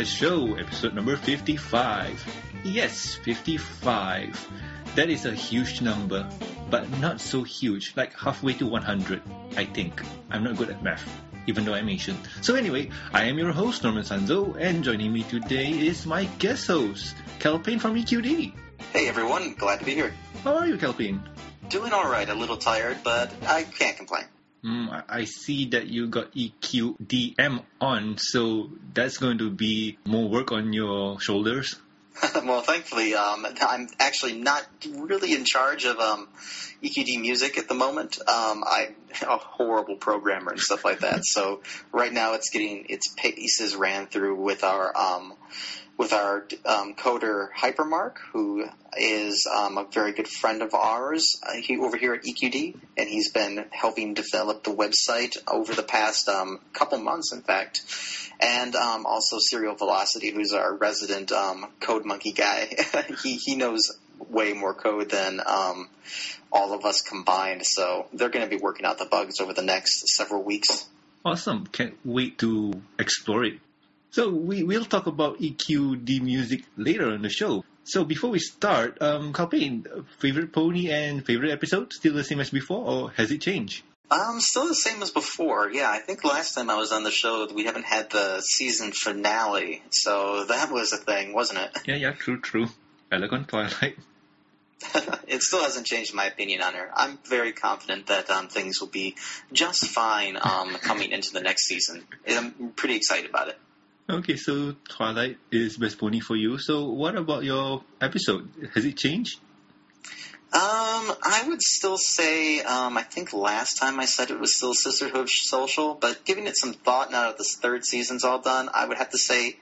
MBS show, episode number 55. Yes, 55. That is a huge number, but not so huge, like halfway to 100, I think. I'm not good at math, even though I'm Asian. So anyway, I am your host, Norman Sanzo, and joining me today is my guest host, Calpain from EQD. Hey everyone, glad to be here. How are you, Calpain? Doing alright, a little tired, but I can't complain. Mm, I- see that you got EQDM on, so that's going to be more work on your shoulders. well, thankfully, um, I'm actually not really in charge of um, EQD music at the moment. Um, I'm a horrible programmer and stuff like that. So right now, it's getting its paces ran through with our um, with our um, coder Hypermark, who is um, a very good friend of ours. Uh, he over here at EQD, and he's been helping develop the website over the past um, couple months, in fact. And um, also Serial Velocity, who's our resident um, code monkey guy. he he knows way more code than um, all of us combined. So they're going to be working out the bugs over the next several weeks. Awesome. Can't wait to explore it. So we will talk about EQD music later on the show. So before we start, um, Calpain, favorite pony and favorite episode still the same as before, or has it changed? Um, still the same as before. Yeah, I think last time I was on the show, we haven't had the season finale, so that was a thing, wasn't it? Yeah, yeah, true, true. Elegant Twilight. it still hasn't changed my opinion on her. I'm very confident that um, things will be just fine um, coming into the next season. I'm pretty excited about it. Okay, so Twilight is best pony for you. So what about your episode? Has it changed? Um, I would still say, um, I think last time I said it was still Sisterhood Social, but giving it some thought now that this third season's all done, I would have to say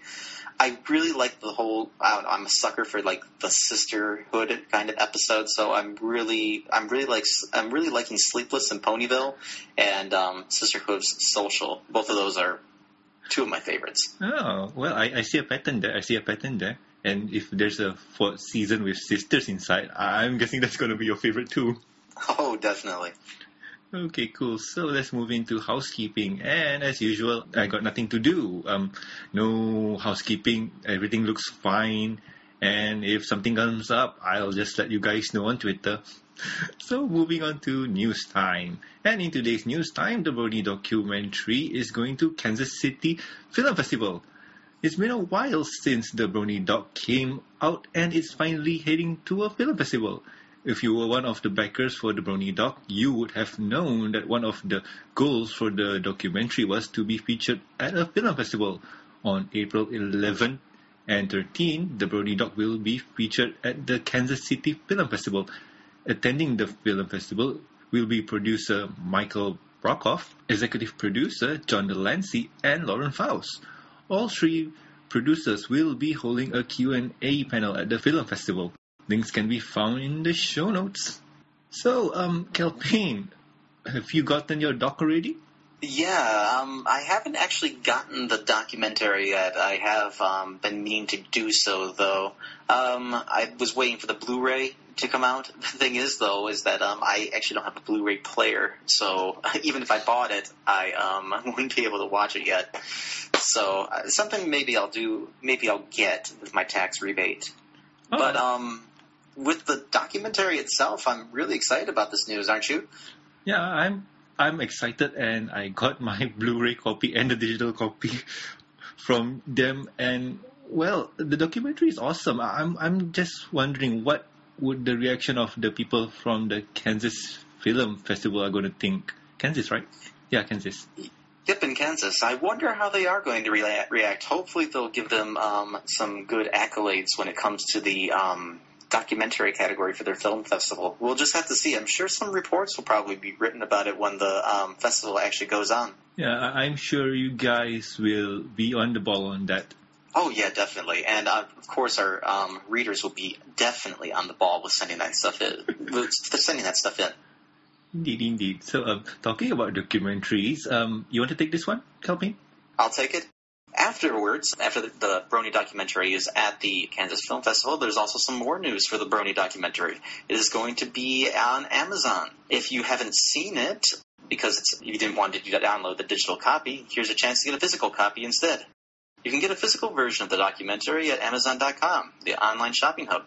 I really like the whole. I'm a sucker for like the sisterhood kind of episode, so I'm really, I'm really like, I'm really liking Sleepless in Ponyville and um, Sisterhood Social. Both of those are two of my favorites. Oh, well, I, I see a pattern there. I see a pattern there. And if there's a fourth season with sisters inside, I'm guessing that's going to be your favorite too. Oh, definitely. Okay, cool. So let's move into housekeeping. And as usual, I got nothing to do. Um, no housekeeping. Everything looks fine. And if something comes up, I'll just let you guys know on Twitter. So moving on to news time. And in today's news time, the Brony documentary is going to Kansas City Film Festival. It's been a while since the Brony doc came out and it's finally heading to a film festival. If you were one of the backers for the Brony doc, you would have known that one of the goals for the documentary was to be featured at a film festival. On April 11 and 13, the Brony doc will be featured at the Kansas City Film Festival. Attending the film festival will be producer Michael Brockhoff, executive producer John de Lancie, and Lauren Faust. All three producers will be holding a Q&A panel at the film festival. Links can be found in the show notes. So, um, Calpain, have you gotten your doc already? Yeah, um, I haven't actually gotten the documentary yet. I have um, been meaning to do so, though. Um, I was waiting for the Blu-ray to come out. The thing is, though, is that um, I actually don't have a Blu-ray player, so even if I bought it, I um, wouldn't be able to watch it yet. So uh, something maybe I'll do, maybe I'll get with my tax rebate. Oh. But um, with the documentary itself, I'm really excited about this news, aren't you? Yeah, I'm I'm excited and I got my Blu-ray copy and the digital copy from them and well, the documentary is awesome. I'm I'm just wondering what would the reaction of the people from the Kansas Film Festival are going to think. Kansas, right? Yeah, Kansas. Yep, in Kansas. I wonder how they are going to rea- react. Hopefully, they'll give them um, some good accolades when it comes to the um, documentary category for their film festival. We'll just have to see. I'm sure some reports will probably be written about it when the um, festival actually goes on. Yeah, I'm sure you guys will be on the ball on that. Oh yeah, definitely, and uh, of course our um, readers will be definitely on the ball with sending that stuff in. with sending that stuff in. Indeed, indeed. So, um, talking about documentaries, um, you want to take this one, Calpain? I'll take it. Afterwards, after the, the Brony documentary is at the Kansas Film Festival, there's also some more news for the Brony documentary. It is going to be on Amazon. If you haven't seen it, because it's, you didn't want to download the digital copy, here's a chance to get a physical copy instead. You can get a physical version of the documentary at Amazon.com, the online shopping hub.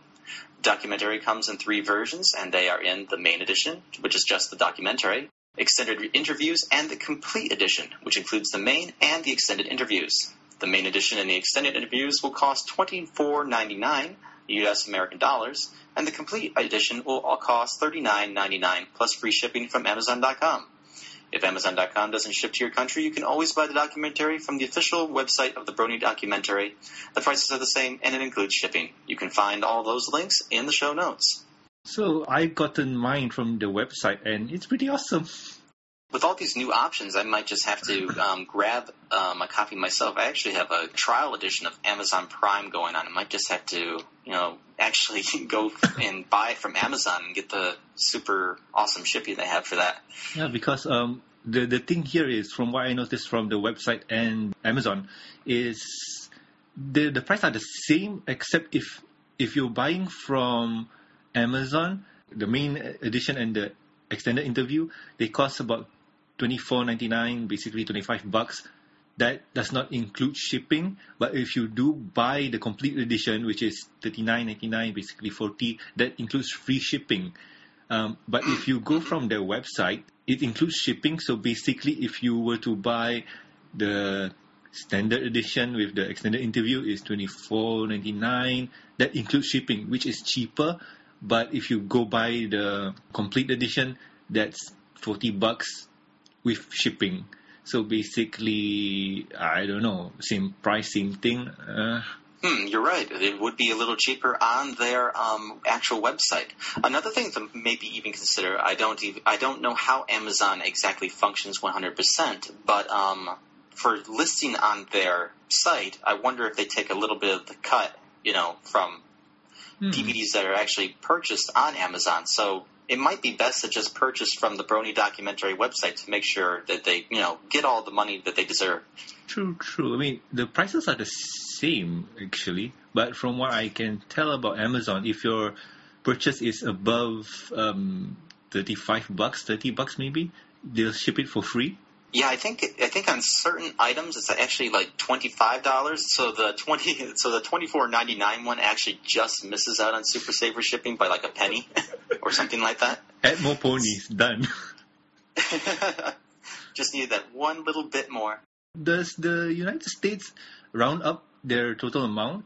Documentary comes in three versions, and they are in the main edition, which is just the documentary, extended interviews, and the complete edition, which includes the main and the extended interviews. The main edition and the extended interviews will cost $24.99 US American dollars, and the complete edition will all cost $39.99 plus free shipping from Amazon.com. If Amazon.com doesn't ship to your country, you can always buy the documentary from the official website of the Brony documentary. The prices are the same and it includes shipping. You can find all those links in the show notes. So I gotten mine from the website and it's pretty awesome. With all these new options, I might just have to um, grab um, a copy myself. I actually have a trial edition of Amazon Prime going on. I might just have to, you know, actually go and buy from Amazon and get the super awesome shipping they have for that. Yeah, because um, the the thing here is, from what I noticed from the website and Amazon, is the the price are the same except if if you're buying from Amazon, the main edition and the extended interview, they cost about twenty four ninety nine, basically twenty five bucks. That does not include shipping, but if you do buy the complete edition, which is thirty nine ninety nine, basically forty, that includes free shipping. Um, but if you go from their website, it includes shipping. So basically, if you were to buy the standard edition with the extended interview, is twenty four ninety nine. That includes shipping, which is cheaper. But if you go buy the complete edition, that's forty bucks with shipping. So basically, I don't know, same price, same thing. Uh, Hmm, you're right. It would be a little cheaper on their um, actual website. Another thing to maybe even consider, I don't even, I don't know how Amazon exactly functions 100%, but um, for listing on their site, I wonder if they take a little bit of the cut, you know, from hmm. DVDs that are actually purchased on Amazon. So it might be best to just purchase from the Brony documentary website to make sure that they, you know, get all the money that they deserve. True, true. I mean, the prices are the same actually, but from what I can tell about Amazon, if your purchase is above um, thirty-five bucks, thirty bucks maybe, they'll ship it for free. Yeah, I think I think on certain items it's actually like twenty five dollars. So the twenty so the twenty four ninety nine one actually just misses out on Super Saver shipping by like a penny or something like that. Add more ponies, done. just need that one little bit more. Does the United States round up their total amount?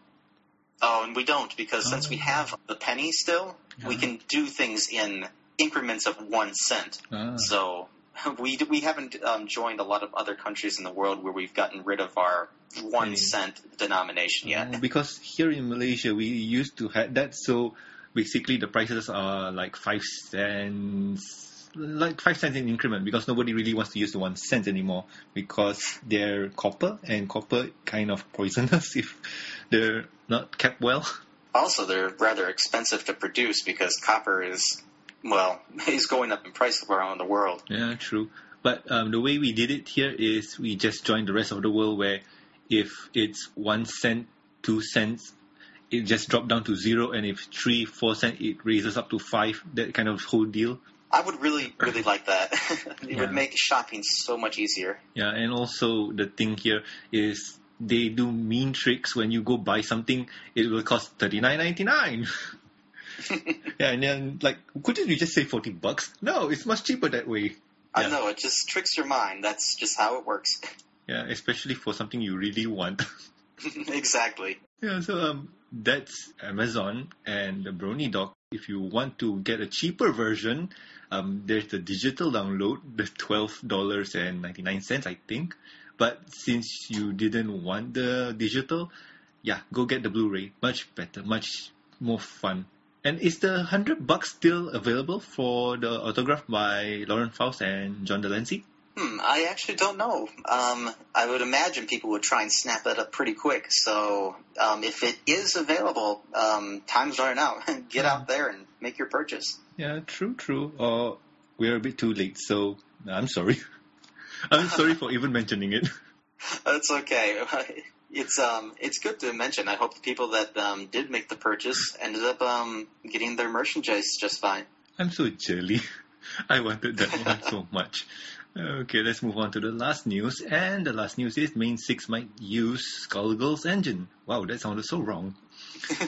Oh, and we don't because since we Oh. have the penny still, we can do things in increments of one cent. Ah. So we we haven't um, joined a lot of other countries in the world where we've gotten rid of our one cent denomination yet. Oh, because here in Malaysia we used to have that, so basically the prices are like five cents, like five cents in increment because nobody really wants to use the one cent anymore because they're copper and copper kind of poisonous if they're not kept well. Also, they're rather expensive to produce because copper is well it's going up in price around the world. Yeah, true. But um, the way we did it here is we just joined the rest of the world where if it's one cent, two cents, it just dropped down to zero, and if three, four cent, it raises up to five. That kind of whole deal. I would really, really like that. it Yeah. would make shopping so much easier. Yeah, and also the thing here is they do mean tricks when you go buy something. It will cost thirty nine ninety nine. yeah, and then like, couldn't you just say forty bucks? No, it's much cheaper that way. I Yeah. know it just tricks your mind. That's just how it works. Yeah, especially for something you really want. exactly. Yeah, so um, that's Amazon and the Brony Doc. If you want to get a cheaper version, um, there's the digital download, the twelve dollars and ninety nine cents, I think. But since you didn't want the digital, yeah, go get the Blu-ray. Much better, much more fun. And is the hundred bucks still available for the autograph by Lauren Faust and John de Lancie? Hmm, I actually don't know. Um, I would imagine people would try and snap that up pretty quick. So um, if it is available, um, time's running out. Get out there and make your purchase. Yeah, true, true. Or we're a bit too late, so I'm sorry. I'm sorry for even mentioning it. That's okay. It's um it's good to mention. I hope the people that um, did make the purchase ended up um, getting their merchandise just fine. I'm so jelly. I wanted that one so much. Okay, let's move on to the last news. And the last news is Mane 6 might use Skullgirls engine. Wow, that sounded so wrong.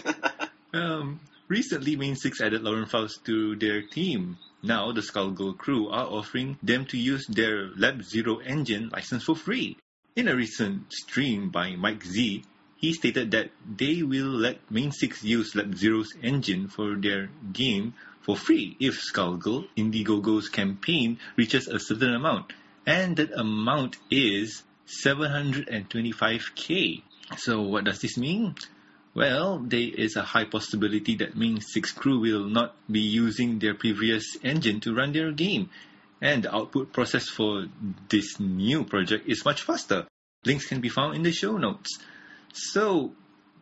um, recently, Mane 6 added Lauren Faust to their team. Now, the Skullgirl crew are offering them to use their Lab Zero engine license for free. In a recent stream by Mike Z, he stated that they will let Mane 6 use Lab Zero's engine for their game for free if Skullgirl Indiegogo's campaign reaches a certain amount. And that amount is 725k. So what does this mean? Well, there is a high possibility that Mane 6 crew will not be using their previous engine to run their game. And the output process for this new project is much faster. Links can be found in the show notes. So,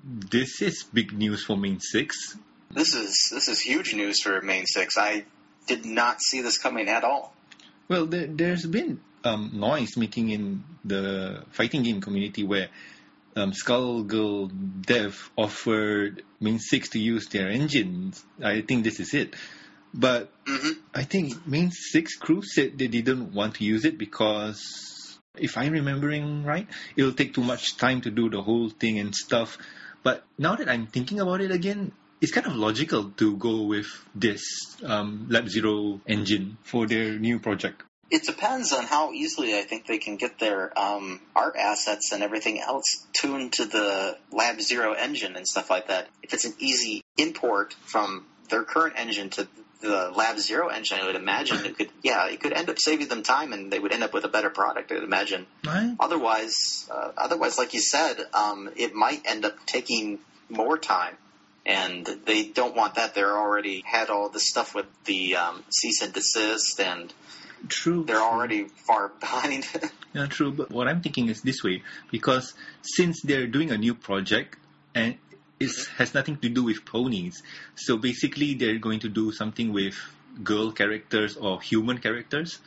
this is big news for Mane 6. This is this is huge news for Mane Six. I did not see this coming at all. Well, there, there's been um, noise making in the fighting game community where um, Skullgirl Dev offered Mane Six to use their engines. I think this is it. But hmm I think Mane Six crew said they didn't want to use it because, if I'm remembering right, it'll take too much time to do the whole thing and stuff. But now that I'm thinking about it again, it's kind of logical to go with this um, Lab Zero engine for their new project. It depends on how easily I think they can get their um, art assets and everything else tuned to the Lab Zero engine and stuff like that. If it's an easy import from their current engine to the Lab Zero engine, I would imagine it could, yeah, it could end up saving them time, and they would end up with a better product. I would imagine. Right? Otherwise, uh, otherwise, like you said, um, it might end up taking more time, and they don't want that. They're already had all this stuff with the um, cease and desist, and True. they're true. already far behind. Yeah, true. But what I'm thinking is this way because since they're doing a new project and it has nothing to do with ponies, so basically they're going to do something with girl characters or human characters.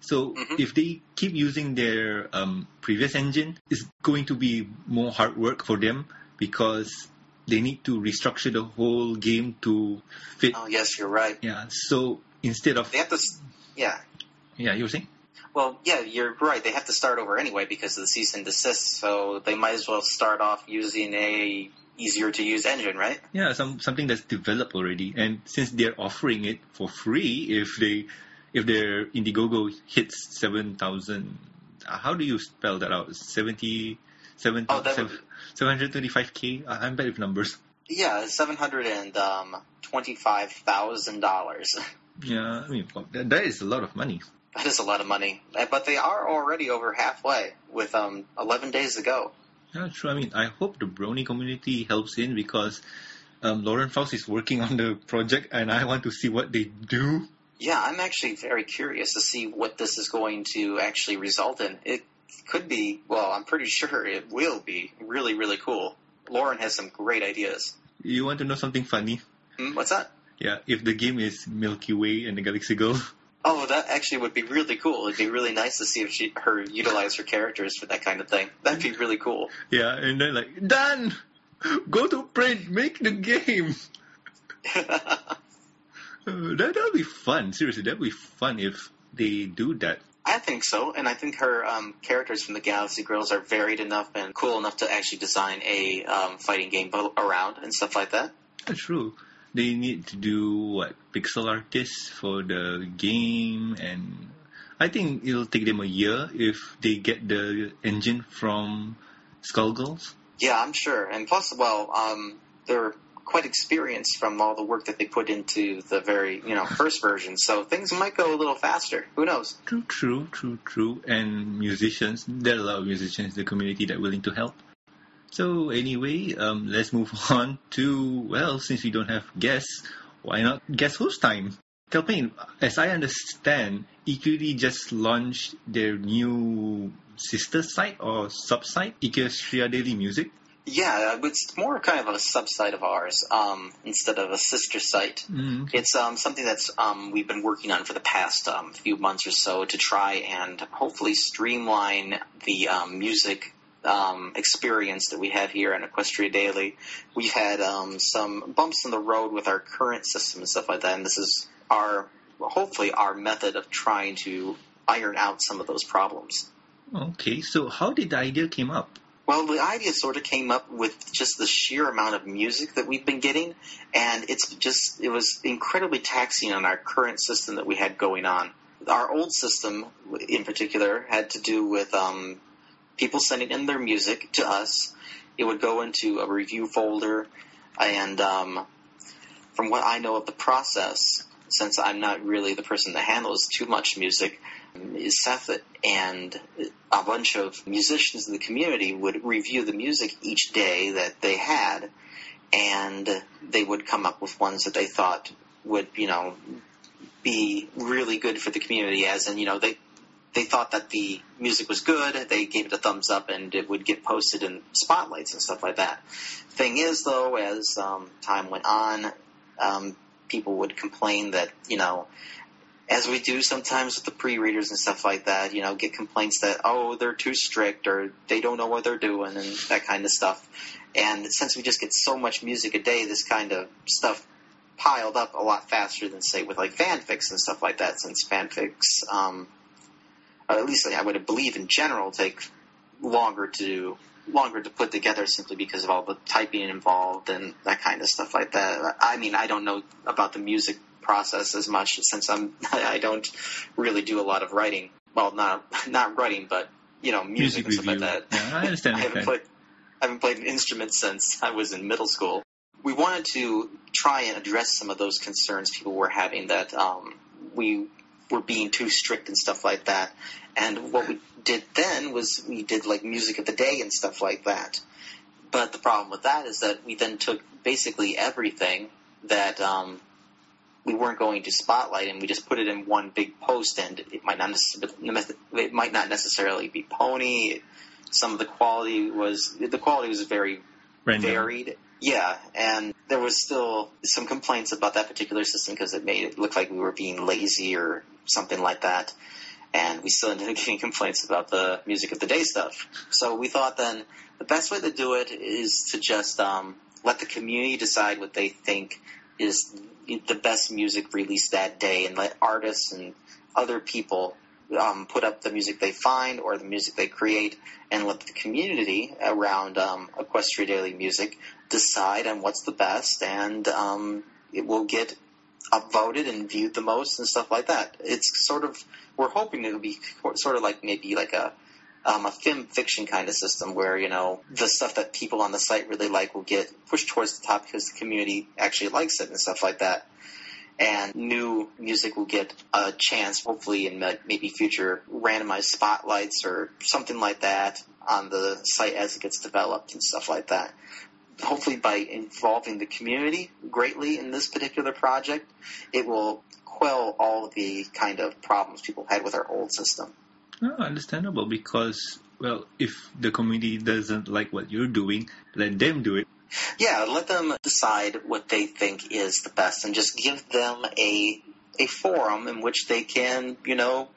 So Mhm. if they keep using their um, previous engine, it's going to be more hard work for them because they need to restructure the whole game to fit. oh, yes, you're right. Yeah. So instead of They have to, yeah. yeah, you were saying. Well, yeah, you're right. They have to start over anyway because of the cease and desist. So they might as well start off using a easier to use engine, right? Yeah, some something that's developed already, and since they're offering it for free, if they if their Indiegogo hits seven thousand, how do you spell that out? Seventy seven Oh, seven hundred twenty five k. I'm bad with numbers. Yeah, seven hundred and um, twenty-five thousand dollars. Yeah, I mean that, that is a lot of money. That is a lot of money, but they are already over halfway with um, eleven days to go. Yeah, true. I mean, I hope the Brony community helps in because um, Lauren Faust is working on the project, and I want to see what they do. Yeah, I'm actually very curious to see what this is going to actually result in. It could be, well, I'm pretty sure it will be really, really cool. Lauren has some great ideas. You want to know something funny? Hmm, what's that? Yeah, if the game is Milky Way and the Galaxy Girl. Oh, that actually would be really cool. It'd be really nice to see if she her utilize her characters for that kind of thing. That'd be really cool. Yeah, and then like done. Go to print, make the game. Uh, that that'll be fun. Seriously, that'd be fun if they do that. I think so, and I think her um, characters from the Galaxy Girls are varied enough and cool enough to actually design a um, fighting game around and stuff like that. That's true. They need to do what pixel artists for the game, and I think it'll take them a year if they get the engine from Skullgirls. Yeah, I'm sure. And plus, well, um, they're quite experienced from all the work that they put into the very, you know, first version. So things might go a little faster. Who knows? True, true, true, true. And musicians, there are a lot of musicians in the community that are willing to help. So anyway, um, let's move on to, well, since we don't have guests, why not guest host time? Calpain, as I understand, EQD just launched their new sister site or sub-site, Equestria Daily Music. Yeah, it's more kind of a subsite of ours um, instead of a sister site. Mm, It's um, something that's um, we've been working on for the past um, few months or so to try and hopefully streamline the um, music um, experience that we have here on Equestria Daily. We've had um, some bumps in the road with our current system and stuff like that, and this is our hopefully our method of trying to iron out some of those problems. Okay, so how did the idea came up? Well, the idea sort of came up with just the sheer amount of music that we've been getting, and it's just it was incredibly taxing on our current system that we had going on. Our old system, in particular, had to do with um, people sending in their music to us. It would go into a review folder, and um, from what I know of the process, since I'm not really the person that handles too much music, Seth and a bunch of musicians in the community would review the music each day that they had, and they would come up with ones that they thought would, you know, be really good for the community. As in, you know, they they thought that the music was good. They gave it a thumbs up, and it would get posted in spotlights and stuff like that. Thing is, though, as um, time went on, um, people would complain that you know as we do sometimes with the pre-readers and stuff like that, you know, get complaints that, oh, they're too strict or they don't know what they're doing and that kind of stuff. And since we just get so much music a day, this kind of stuff piled up a lot faster than, say, with like fanfics and stuff like that, since fanfics, um, at least I would believe in general, take longer to longer to put together simply because of all the typing involved and that kind of stuff like that. I mean, I don't know about the music process as much since I'm I don't really do a lot of writing. Well, not not writing, but you know, music, music and stuff like that. Yeah, I understand. I haven't played I haven't played an instrument since I was in middle school. We wanted to try and address some of those concerns people were having that um, we were being too strict and stuff like that. And what we did then was we did like music of the day and stuff like that. But the problem with that is that we then took basically everything that um, we weren't going to spotlight and we just put it in one big post and it might not necessarily, it might not necessarily be pony. Some of the quality was the quality was very Random. varied. Yeah, and there was still some complaints about that particular system because it made it look like we were being lazy or something like that. And we still ended up getting complaints about the music of the day stuff. So we thought then the best way to do it is to just um, let the community decide what they think is the best music released that day and let artists and other people um, put up the music they find or the music they create and let the community around um, Equestria Daily Music decide on what's the best and um, it will get upvoted and viewed the most and stuff like that. It's sort of, we're hoping it'll be sort of like maybe like a um, a FimFiction kind of system where you know the stuff that people on the site really like will get pushed towards the top because the community actually likes it and stuff like that. And new music will get a chance, hopefully, in maybe future randomized spotlights or something like that on the site as it gets developed and stuff like that. Hopefully, by involving the community greatly in this particular project, it will quell all the kind of problems people had with our old system. No, understandable because well, if the community doesn't like what you're doing, let them do it. Yeah, let them decide what they think is the best, and just give them a a forum in which they can, you know,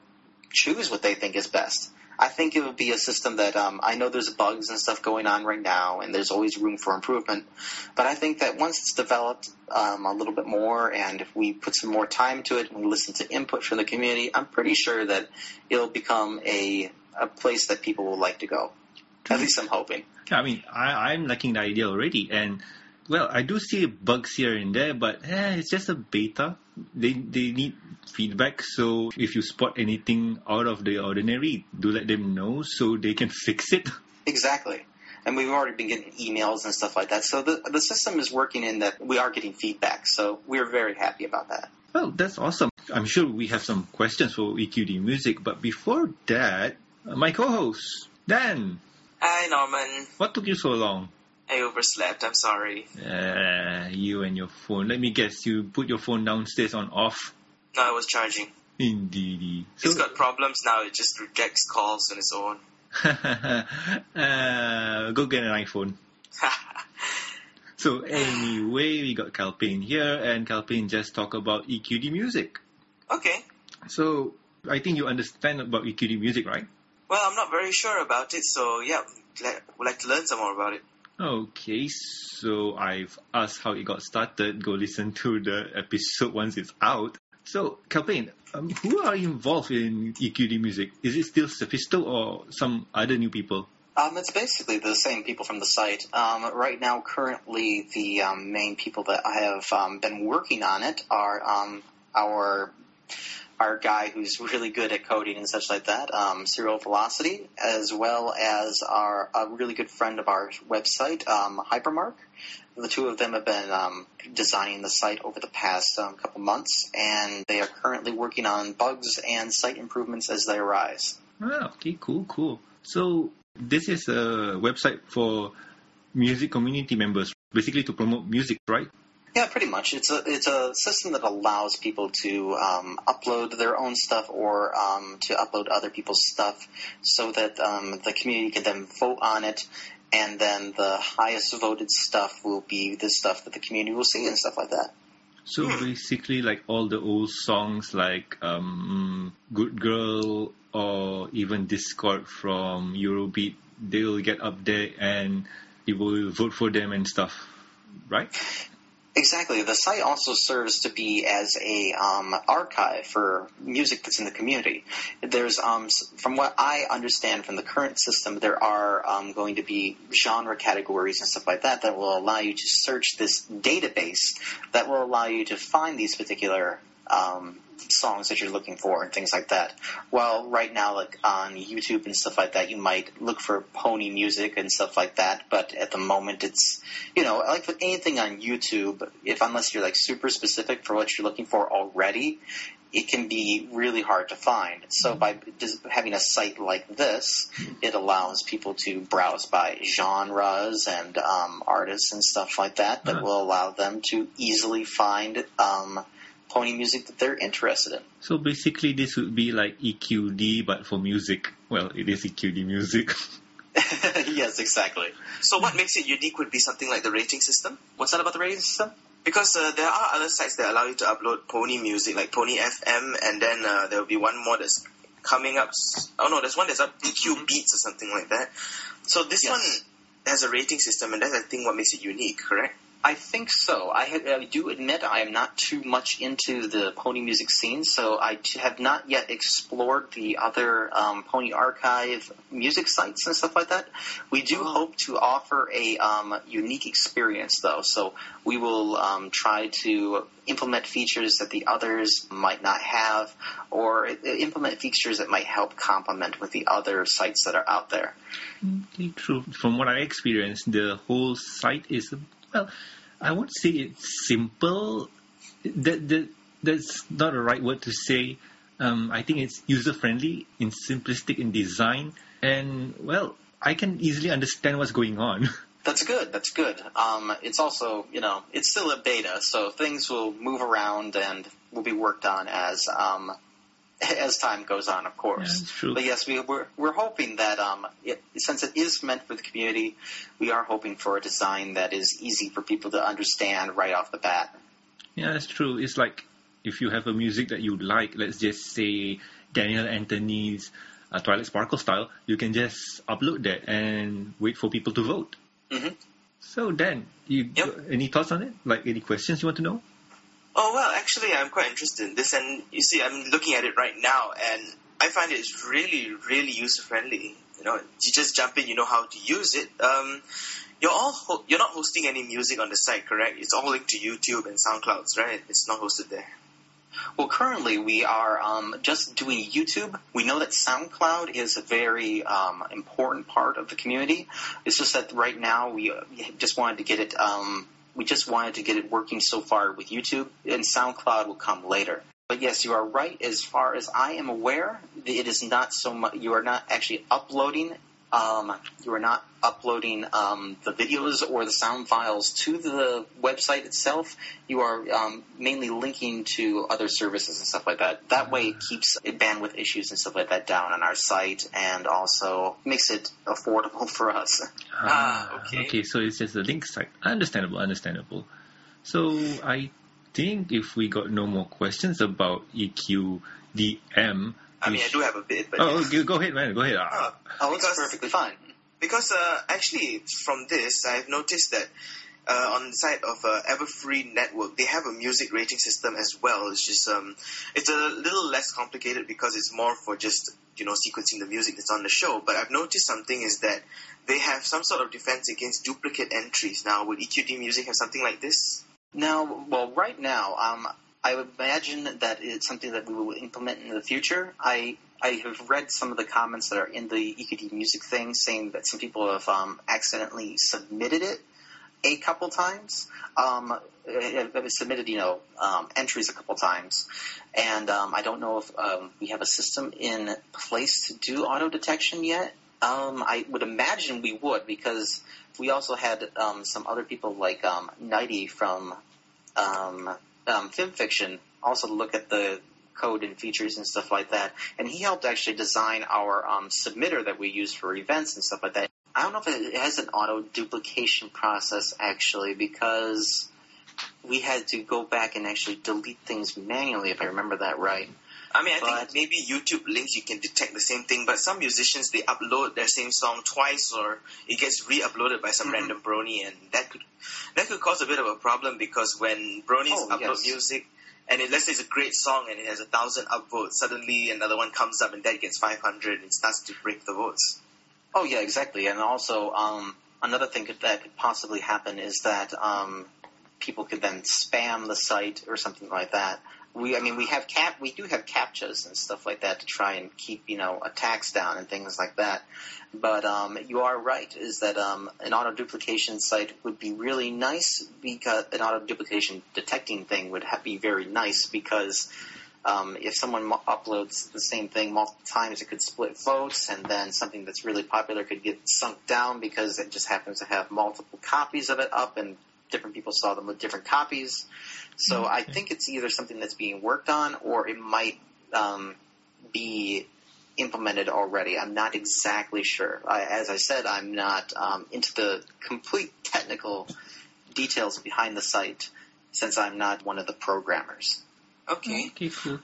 choose what they think is best. I think it would be a system that um, I know there's bugs and stuff going on right now, and there's always room for improvement. But I think that once it's developed um, a little bit more, and if we put some more time to it and we listen to input from the community, I'm pretty sure that it'll become a a place that people will like to go. At least I'm hoping. Yeah, I mean, I, I'm liking the idea already, and well, I do see bugs here and there, but eh, it's just a beta. They they need feedback. So if you spot anything out of the ordinary, do let them know so they can fix it. Exactly. And we've already been getting emails and stuff like that. So the the system is working in that we are getting feedback. So we're very happy about that. Well, that's awesome. I'm sure we have some questions for EQD Music, but before that, my co-host Dan. Hi Norman. What took you so long? I overslept. I'm sorry. Uh, you and your phone. Let me guess. You put your phone downstairs on off. No, I was charging. Indeed. So, it's got problems now. It just rejects calls on its own. uh, go get an iPhone. so anyway, we got Calpain here, and Calpain just talk about EQD music. Okay. So I think you understand about EQD music, right? Well, I'm not very sure about it, so yeah, would like to learn some more about it. Okay, so I've asked how it got started. Go listen to the episode once it's out. So, Calpain, um, who are involved in EQD music? Is it still Sethisto or some other new people? Um, it's basically the same people from the site. Um, right now, currently, the um, main people that I have um, been working on it are um, our our guy who's really good at coding and such like that, um, Serial Velocity, as well as our a really good friend of our website, um, Hypermark. The two of them have been um, designing the site over the past um, couple months, and they are currently working on bugs and site improvements as they arise. Ah, okay, cool, cool. So, this is a website for music community members, basically to promote music, right? Yeah, pretty much. It's a it's a system that allows people to um, upload their own stuff or um, to upload other people's stuff, so that um, the community can then vote on it, and then the highest voted stuff will be the stuff that the community will see and stuff like that. So basically, like all the old songs, like um, "Good Girl" or even "Discord" from Eurobeat, they'll get up there and people will vote for them and stuff, right? Exactly. The site also serves to be as a um, archive for music that's in the community. There's, um, from what I understand from the current system, there are um, going to be genre categories and stuff like that that will allow you to search this database that will allow you to find these particular um, songs that you're looking for and things like that. Well, right now, like on YouTube and stuff like that, you might look for pony music and stuff like that. But at the moment, it's you know, like with anything on YouTube, if unless you're like super specific for what you're looking for already, it can be really hard to find. So by just having a site like this, it allows people to browse by genres and um, artists and stuff like that that will allow them to easily find um, pony music that they're interested in. So basically, this would be like EQD, but for music. Well, it is EQD music. yes, exactly. So what makes it unique would be something like the rating system. What's that about the rating system? Because uh, there are other sites that allow you to upload pony music, like Pony FM, and then uh, there will be one more that's coming up. Oh no, there's one that's up EQ Beats or something like that. So this Yes. one has a rating system, and that's I think what makes it unique, correct? I think so. I, had, I do admit I am not too much into the pony music scene, so I t- have not yet explored the other um, pony archive music sites and stuff like that. We do Oh. hope to offer a um, unique experience, though, so we will um, try to implement features that the others might not have, or implement features that might help complement with the other sites that are out there. True. From what I experienced, the whole site is well, I won't say it's simple. That that that's not the right word to say. Um, I think it's user friendly, in simplistic in design, and well, I can easily understand what's going on. That's good. That's good. Um, it's also, you know, it's still a beta, so things will move around and will be worked on as um, as time goes on, of course. true. But yes, we, we're we're hoping that um, it, since it is meant for the community, we are hoping for a design that is easy for people to understand right off the bat. Yeah, that's true. It's like if you have a music that you like, let's just say Daniel Anthony's uh, Twilight Sparkle style, you can just upload that and wait for people to vote. Mhm. So Dan, you Yep. any thoughts on it? Like any questions you want to know? Oh well, actually, I'm quite interested in this, and you see, I'm looking at it right now, and I find it's really, really user friendly. You know, you just jump in, you know how to use it. Um, you're all ho- you're not hosting any music on the site, correct? It's all linked to YouTube and SoundClouds, right? It's not hosted there. Well, currently we are um, just doing YouTube. We know that SoundCloud is a very um, important part of the community. It's just that right now we uh, just wanted to get it. Um, we just wanted to get it working so far with YouTube, and SoundCloud will come later. But yes, you are right. As far as I am aware, it is not so much. You are not actually uploading. Um, you are not uploading um, the videos or the sound files to the website itself. You are um, mainly linking to other services and stuff like that. That way, it keeps bandwidth issues and stuff like that down on our site, and also makes it affordable for us. Ah, okay. Okay, so it's just a link site. Understandable, understandable. So I think if we got no more questions about EQDM, I mean, I do have a bit, but Oh, go, go ahead, man. Go ahead. Ah. Ah, Oh, it's perfectly fine. Because uh, actually, from this, I've noticed that uh, on the side of uh, Everfree Network, they have a music rating system as well. It's just um, it's a little less complicated because it's more for just you know sequencing the music that's on the show. But I've noticed something is that they have some sort of defense against duplicate entries. Now, would EQD Music have something like this? Now, well, right now, um, I would imagine that it's something that we will implement in the future. I I have read some of the comments that are in the EQD music thing saying that some people have um, accidentally submitted it a couple times. Um, have submitted, you know, um, entries a couple times, and um, I don't know if um, we have a system in place to do auto detection yet. Um, I would imagine we would because we also had um, some other people like Knighty from um, FimFiction also look at the code and features and stuff like that, and he helped actually design our um, submitter that we use for events and stuff like that. I don't know if it has an auto duplication process actually because we had to go back and actually delete things manually if I remember that right. I mean, I But- think maybe YouTube links you can detect the same thing, but some musicians they upload their same song twice, or it gets re-uploaded by some Mhm. random brony, and that could that could cause a bit of a problem because when bronies Oh, upload yes. music, and it, let's say it's a great song and it has a thousand upvotes, suddenly another one comes up and that gets five hundred, and it starts to break the votes. Oh yeah, exactly. And also, um, another thing could, that could possibly happen is that um, people could then spam the site or something like that. We, I mean, we have cap, we do have captchas and stuff like that to try and keep you know attacks down and things like that. But um, you are right, is that um, an auto duplication site would be really nice because an auto duplication detecting thing would be very nice because um, if someone mo- uploads the same thing multiple times, it could split votes, and then something that's really popular could get sunk down because it just happens to have multiple copies of it up, and different people saw them with different copies. So I think it's either something that's being worked on, or it might um, be implemented already. I'm not exactly sure. I, as I said, I'm not um, into the complete technical details behind the site since I'm not one of the programmers. Okay. Okay, cool.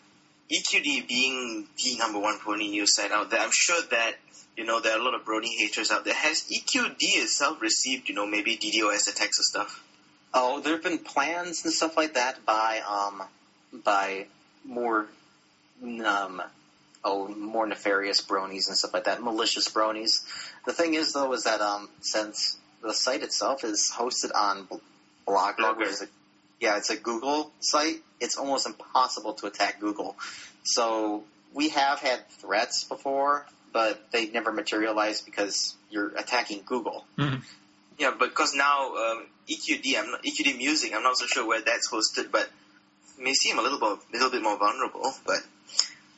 EQD being the number one brony news site out there, I'm sure that you know there are a lot of brony haters out there. Has EQD itself received you know maybe DDoS attacks or stuff? Oh, there have been plans and stuff like that by um by more um oh more nefarious bronies and stuff like that, malicious bronies. The thing is though is that um since the site itself is hosted on Bl- Blogger, Blogger. which is a, yeah, it's a Google site. It's almost impossible to attack Google. So we have had threats before, but they never materialized because you're attacking Google. Yeah, because now um, EQD, I'm not, EQD Music, I'm not so sure where that's hosted, but may seem a little bit, little bit more vulnerable. But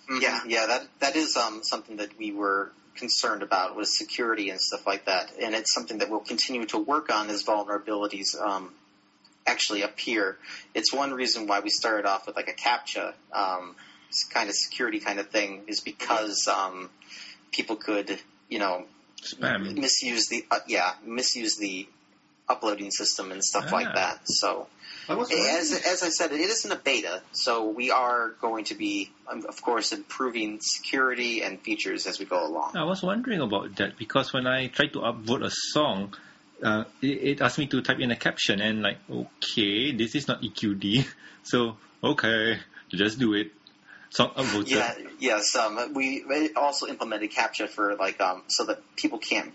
Mhm. Yeah. yeah, that that is um, something that we were concerned about was security and stuff like that, and it's something that we'll continue to work on as vulnerabilities um, actually appear. It's one reason why we started off with like a captcha um, kind of security kind of thing is because um, people could you know Spam. misuse the uh, yeah misuse the uploading system and stuff like Ah. that. So as, as I said, it isn't a beta, so we are going to be, um, of course, improving security and features as we go along. I was wondering about that because when I tried to upvote a song, uh, it, it asked me to type in a captcha and like, okay, this is not EQD, so okay, just do it. Song upvoted. Yeah, yes. Um, we also implemented CAPTCHA for like um, so that people can't,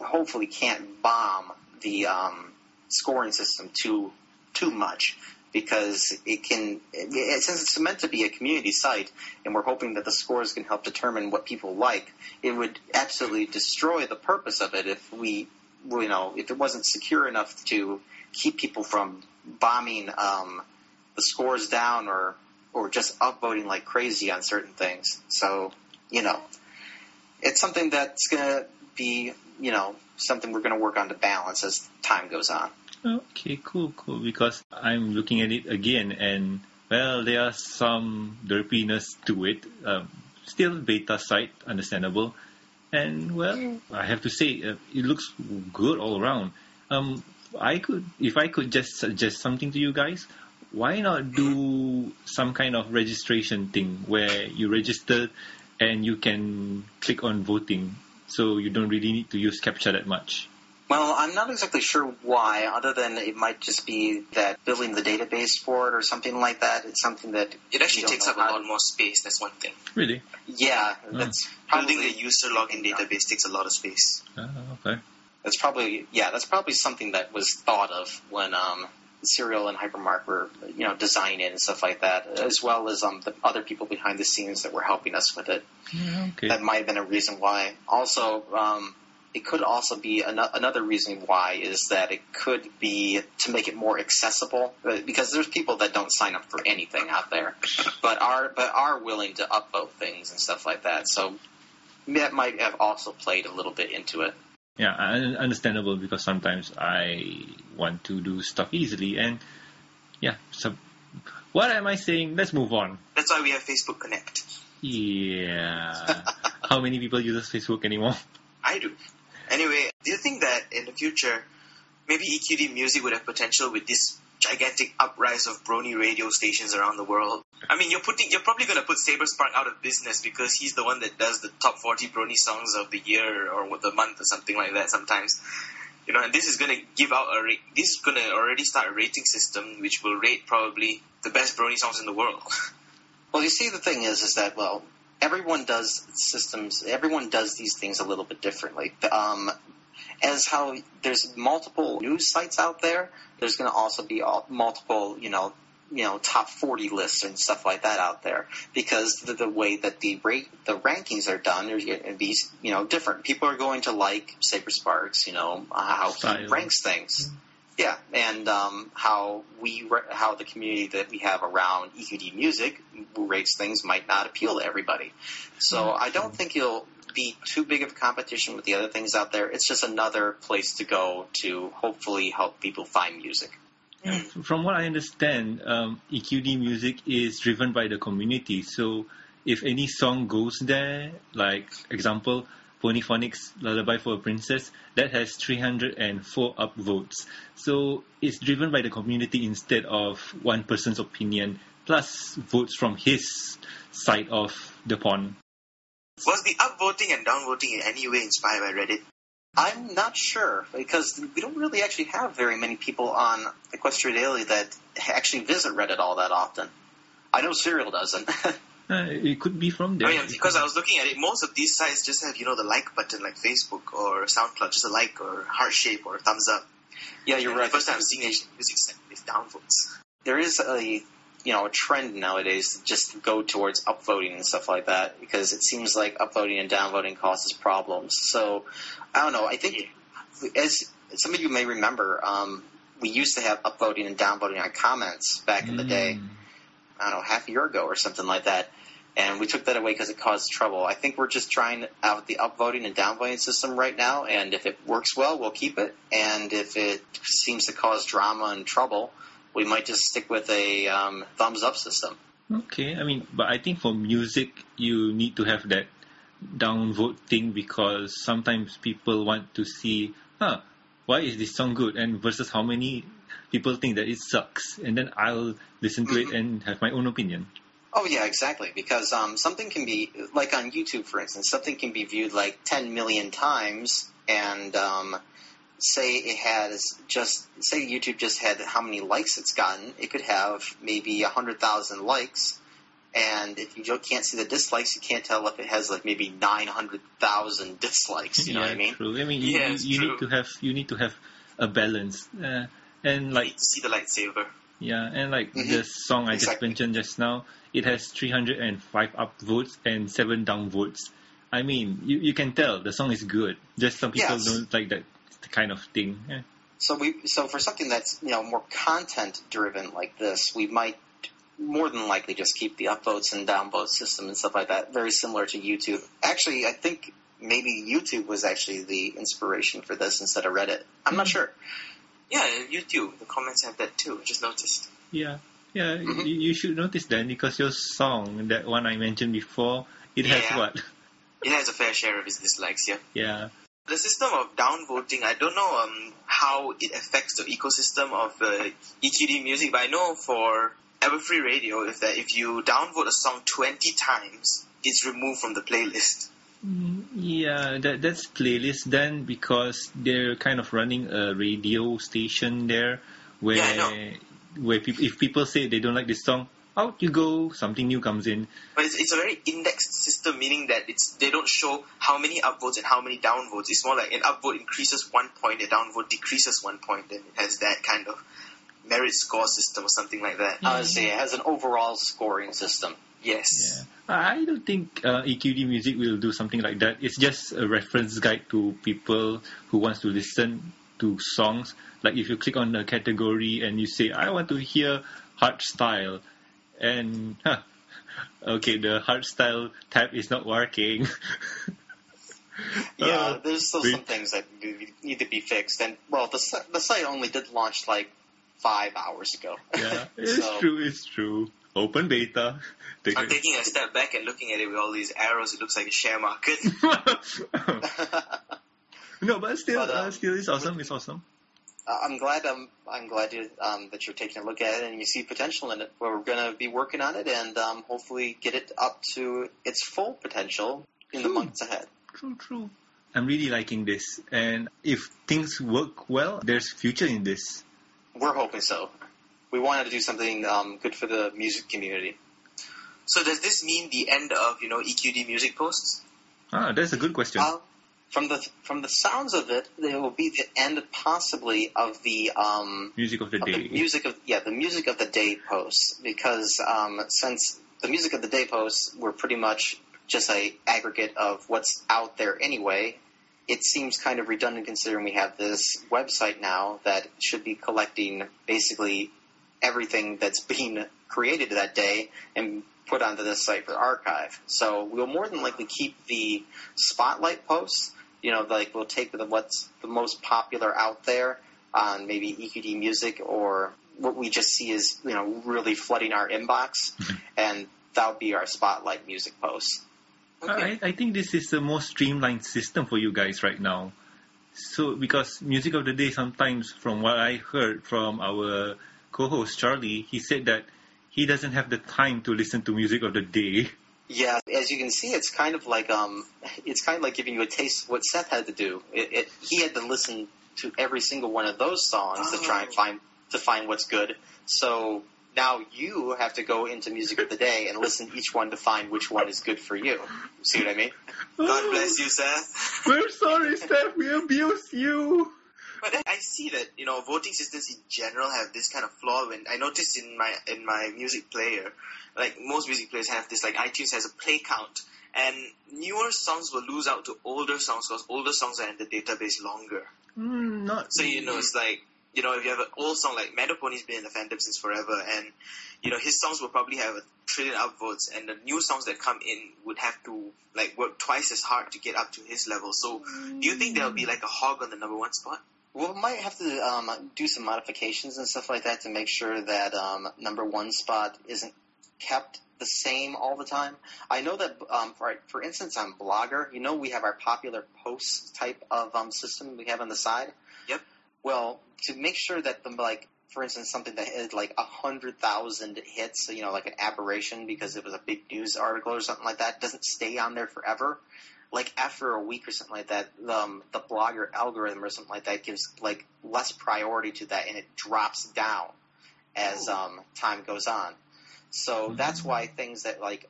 hopefully, can't bomb the um, scoring system too too much because it can. It- since it's meant to be a community site, and we're hoping that the scores can help determine what people like, it would absolutely destroy the purpose of it if we, you know, if it wasn't secure enough to keep people from bombing um, the scores down or or just upvoting like crazy on certain things. So, you know, it's something that's going to be, you know, something we're going to work on to balance as time goes on. Okay, cool, cool. Because I'm looking at it again, and well, there are some derpiness to it. Um, still beta site, understandable, and well, I have to say uh, it looks good all around. Um, I could, if I could just suggest something to you guys, why not do some kind of registration thing where you register and you can click on voting, so you don't really need to use captcha that much. Well, I'm not exactly sure why, other than it might just be that building the database for it or something like that. It's something that It actually you takes up a lot more space. That's one thing. Really? Yeah, Hmm. that's Building probably a user login database takes a lot of space. Ah, okay. that's probably yeah that's probably something that was thought of when um, Cereal and Hypermark were you know designing it and stuff like that, as well as um, the other people behind the scenes that were helping us with it. Yeah, okay. That might have been a reason why. Also, um, it could also be an- another reason why is that it could be to make it more accessible uh, because there's people that don't sign up for anything out there, but are but are willing to upvote things and stuff like that. So that might have also played a little bit into it. Yeah, understandable because sometimes I want to do stuff easily and yeah, so what am I saying? Let's move on. That's why we have Facebook Connect. Yeah. How many people use Facebook anymore? I do. Anyway, do you think that in the future, maybe EQD music would have potential with this gigantic uprise of brony radio stations around the world? I mean, you're putting, you're probably going to put Saberspark out of business because he's the one that does the top 40 brony songs of the year or the month or something like that sometimes. You know, and this is going to give out a, ra- this is going to already start a rating system which will rate probably the best brony songs in the world. Well, you see, the thing is, is that well, everyone does systems. Everyone does these things a little bit differently. Um, as how there's multiple news sites out there, there's going to also be all, multiple, you know, you know, top 40 lists and stuff like that out there because the, the way that the rate, the rankings are done are going to be, you know, different. People are going to like Saberspark's, you know, uh, how he ranks things. Mm-hmm. Yeah, and um, how we how the community that we have around EQD music who rates things might not appeal to everybody. So mm-hmm. I don't think it'll be too big of a competition with the other things out there. It's just another place to go to hopefully help people find music. From what I understand, um, EQD music is driven by the community. So if any song goes there, like example, Ponyphonic's Lullaby for a Princess, that has 304 upvotes. So it's driven by the community instead of one person's opinion, plus votes from his side of the pond. Was the upvoting and downvoting in any way inspired by Reddit? I'm not sure because we don't really actually have very many people on Equestria Daily that actually visit Reddit all that often. I know Cereal doesn't. Uh, it could be from there. I mean, because I was looking at it, most of these sites just have, you know, the like button like Facebook or SoundCloud, just a like or heart shape or thumbs up. yeah, you're And right. The first time I'm seeing Asian music set with downvotes. there is a you know a trend nowadays to just go towards upvoting and stuff like that because it seems like upvoting and downvoting causes problems. So I don't know. I think as some of you may remember, um, we used to have upvoting and downvoting on comments back in the day. Mm. I don't know, half a year ago or something like that. And we took that away because it caused trouble. I think we're just trying out the upvoting and downvoting system right now, and if it works well, we'll keep it. And if it seems to cause drama and trouble, we might just stick with a um, thumbs up system. Okay, I mean, but I think for music, you need to have that downvote thing because sometimes people want to see, huh, why is this song good? And versus how many people think that it sucks. And then I'll listen to it and have my own opinion. Oh yeah, exactly. Because um, something can be like on YouTube, for instance, something can be viewed like 10 million times, and um, say it has just say YouTube just had how many likes it's gotten. It could have maybe a hundred thousand likes, and if you can't see the dislikes, you can't tell if it has like maybe nine hundred thousand dislikes. You know what I mean? true. I mean, you, Yeah, you, you true. need to have you need to have a balance. Uh, and You like need to see the lightsaber. yeah, and like Mhm. the song I just mentioned just now, it has 305 upvotes and seven downvotes. I mean, you, you can tell the song is good. Just some people Yes. don't like that kind of thing. Yeah. So we so for something that's you know more content driven like this, we might more than likely just keep the upvotes and downvote system and stuff like that, very similar to YouTube. Actually, I think maybe YouTube was actually the inspiration for this instead of Reddit. I'm not sure. Yeah, YouTube. The comments have that too. I just noticed. Yeah, yeah. Mhm. You, you should notice that because your song, that one I mentioned before, it has what? It has a fair share of its dislikes, yeah. Yeah. The system of downvoting, I don't know um, how it affects the ecosystem of uh, EQD music, but I know for Everfree Radio, if that if you downvote a song 20 times, it's removed from the playlist. Yeah, that that's playlist then because they're kind of running a radio station there where Yeah, where peop if people say they don't like this song, out you go, something new comes in. But it's, it's a very indexed system, meaning that it's they don't show how many upvotes and how many downvotes. It's more like an upvote increases one point, a downvote decreases one point, and it has that kind of merit score system or something like that. I see. It has an overall scoring system. Yes. Yeah. I don't think uh, EQD Music will do something like that. It's just a reference guide to people who wants to listen to songs. Like if you click on a category and you say, I want to hear hard style, and huh, okay, the hard style tab is not working. Yeah, Uh, there's still we- some things that need need to be fixed. And well, the the site only did launch like five hours ago. yeah, it's So- true, it's true. Open beta. Take I'm it. taking a step back and looking at it with all these arrows. It looks like a share market. no, but still, But, um, uh, still, it's awesome. It's awesome. Uh, I'm glad um, I'm glad you, um, that you're taking a look at it and you see potential in it. We're going to be working on it and um, hopefully get it up to its full potential in the months ahead. True, true. I'm really liking this, and if things work well, there's future in this. We're hoping so. We wanted to do something um, good for the music community. so does this mean the end of you know EQD music posts? Ah, that's a good question. Uh, from the from the sounds of it, it will be the end possibly of the um, Music of the of day. the music of yeah the music of the day posts because um, since the music of the day posts were pretty much just a aggregate of what's out there anyway. It seems kind of redundant considering we have this website now that should be collecting basically everything that's being created that day and put onto this site for archive. So we'll more than likely keep the spotlight posts. You know, like we'll take the what's the most popular out there on maybe EQD music or what we just see is you know really flooding our inbox, mm-hmm. and that'll be our spotlight music posts. Okay. I, I think this is the most streamlined system for you guys right now. So, because music of the day, sometimes from what I heard from our co-host Charlie, he said that he doesn't have the time to listen to music of the day. Yeah, as you can see, it's kind of like um, it's kind of like giving you a taste of what Seth had to do. It, it, he had to listen to every single one of those songs to try and Oh. find to find what's good. So now you have to go into music of the day and listen to each one to find which one is good for you. See what I mean? God bless you, Seth. We're sorry, Seth. We abuse you. But I see that you know voting systems in general have this kind of flaw. When I noticed in my in my music player, like most music players have this, like iTunes has a play count, and newer songs will lose out to older songs because older songs are in the database longer. Mm, not. So you know it's like you know if you have an old song like MandoPony's been in the fandom since forever, and you know his songs will probably have a trillion upvotes, and the new songs that come in would have to like work twice as hard to get up to his level. So do you think there'll be like a hog on the number one spot? Well, we might have to um, do some modifications and stuff like that to make sure that um, number one spot isn't kept the same all the time. I know that, um, for, for instance, on Blogger, you know, we have our popular posts type of um, system we have on the side. Yep. Well, to make sure that the like, for instance, something that had like a hundred thousand hits, you know, like an aberration because it was a big news article or something like that, doesn't stay on there forever. Like after a week or something like that, um, the blogger algorithm or something like that gives like less priority to that, and it drops down as um, time goes on. So that's why things that like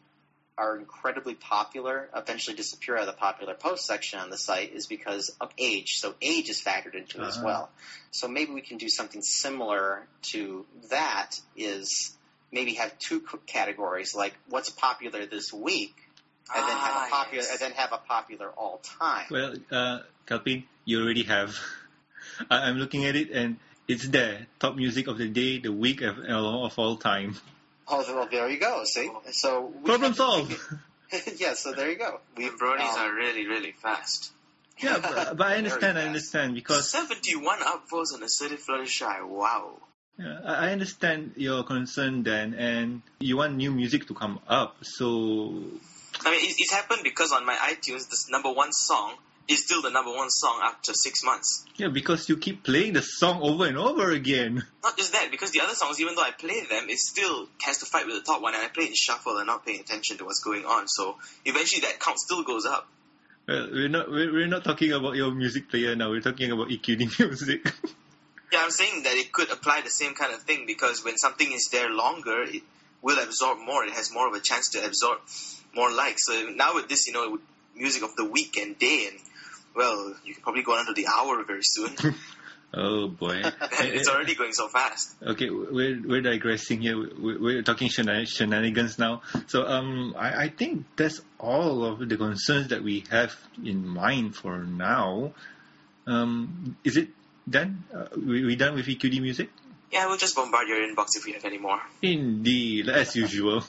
are incredibly popular eventually disappear out of the popular post section on the site is because of age. So age is factored into it as Ah. well. So maybe we can do something similar to that. Is maybe have two categories like what's popular this week, and then have Ah, a popular, yes. and then have a popular all time. Well, uh, Calpain, you already have. I- I'm looking at it and it's there. Top music of the day, the week of, of all time. Oh, well, there you go. See, so we Problem have to solved. make it- yeah, so there you go. We The bronies um, are really, really fast. Yeah, but, but I understand. I understand because 71 upvotes on a City Fluttershy. Wow. Yeah, I I understand your concern, Dan, and you want new music to come up. So, I mean, it's, it's happened because on my iTunes, this number one song is still the number one song after six months. yeah, because you keep playing the song over and over again. Not just that, because the other songs, even though I play them, it still has to fight with the top one, and I play it in shuffle and not paying attention to what's going on. So eventually, that count still goes up. Well, we're not we're, we're not talking about your music player now. We're talking about EQD music. Yeah, I'm saying that it could apply the same kind of thing because when something is there longer, it will absorb more. It has more of a chance to absorb more likes. So now with this, you know, music of the week and day, and well, you can probably go on to the hour very soon. oh boy, it's already going so fast. Okay, we're we're digressing here. We're, we're talking shenan- shenanigans now. So um, I, I think that's all of the concerns that we have in mind for now. Um, is it done? Uh, we, we done with EQD music? Yeah, we'll just bombard your inbox if we have any more. Indeed, as usual.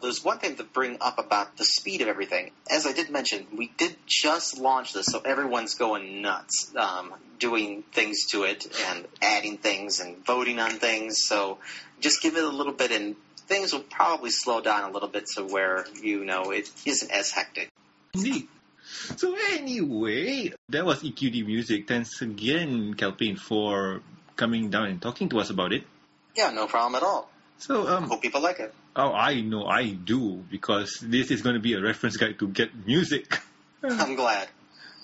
There's one thing to bring up about the speed of everything. As I did mention, we did just launch this, so everyone's going nuts, um, doing things to it and adding things and voting on things. So just give it a little bit, and things will probably slow down a little bit to where you know it isn't as hectic. Indeed. So anyway, that was EQD Music. Thanks again, Calpain, for coming down and talking to us about it. Yeah, no problem at all. So um, Hope people like it. Oh, I know I do because this is going to be a reference guide to get music. I'm glad.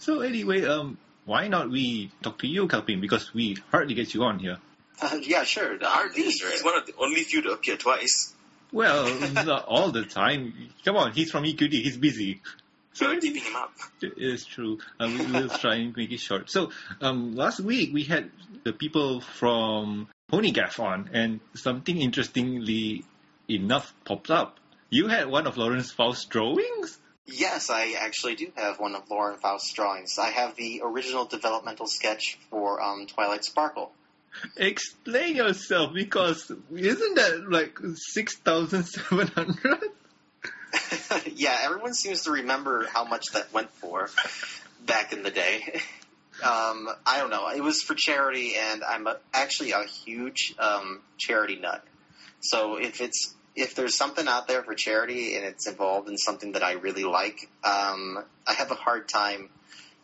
So anyway, um, why not we talk to you, Calpain, because we hardly get you on here. Uh, yeah, sure. Um, Hardly. these He's one of the only few to appear twice. Well, not all the time. Come on, he's from EQD. He's busy. So we're keeping him up. It is true. Um, we will try and make it short. So, um, last week we had the people from Ponygaff on, and something interestingly enough popped up. You had one of Lauren Faust's drawings? Yes, I actually do have one of Lauren Faust's drawings. I have the original developmental sketch for um, Twilight Sparkle. Explain yourself, because isn't that like 6,700? yeah, everyone seems to remember how much that went for back in the day. Um, I don't know. It was for charity, and I'm a, actually a huge um, charity nut. So if it's if there's something out there for charity and it's involved in something that I really like, um, I have a hard time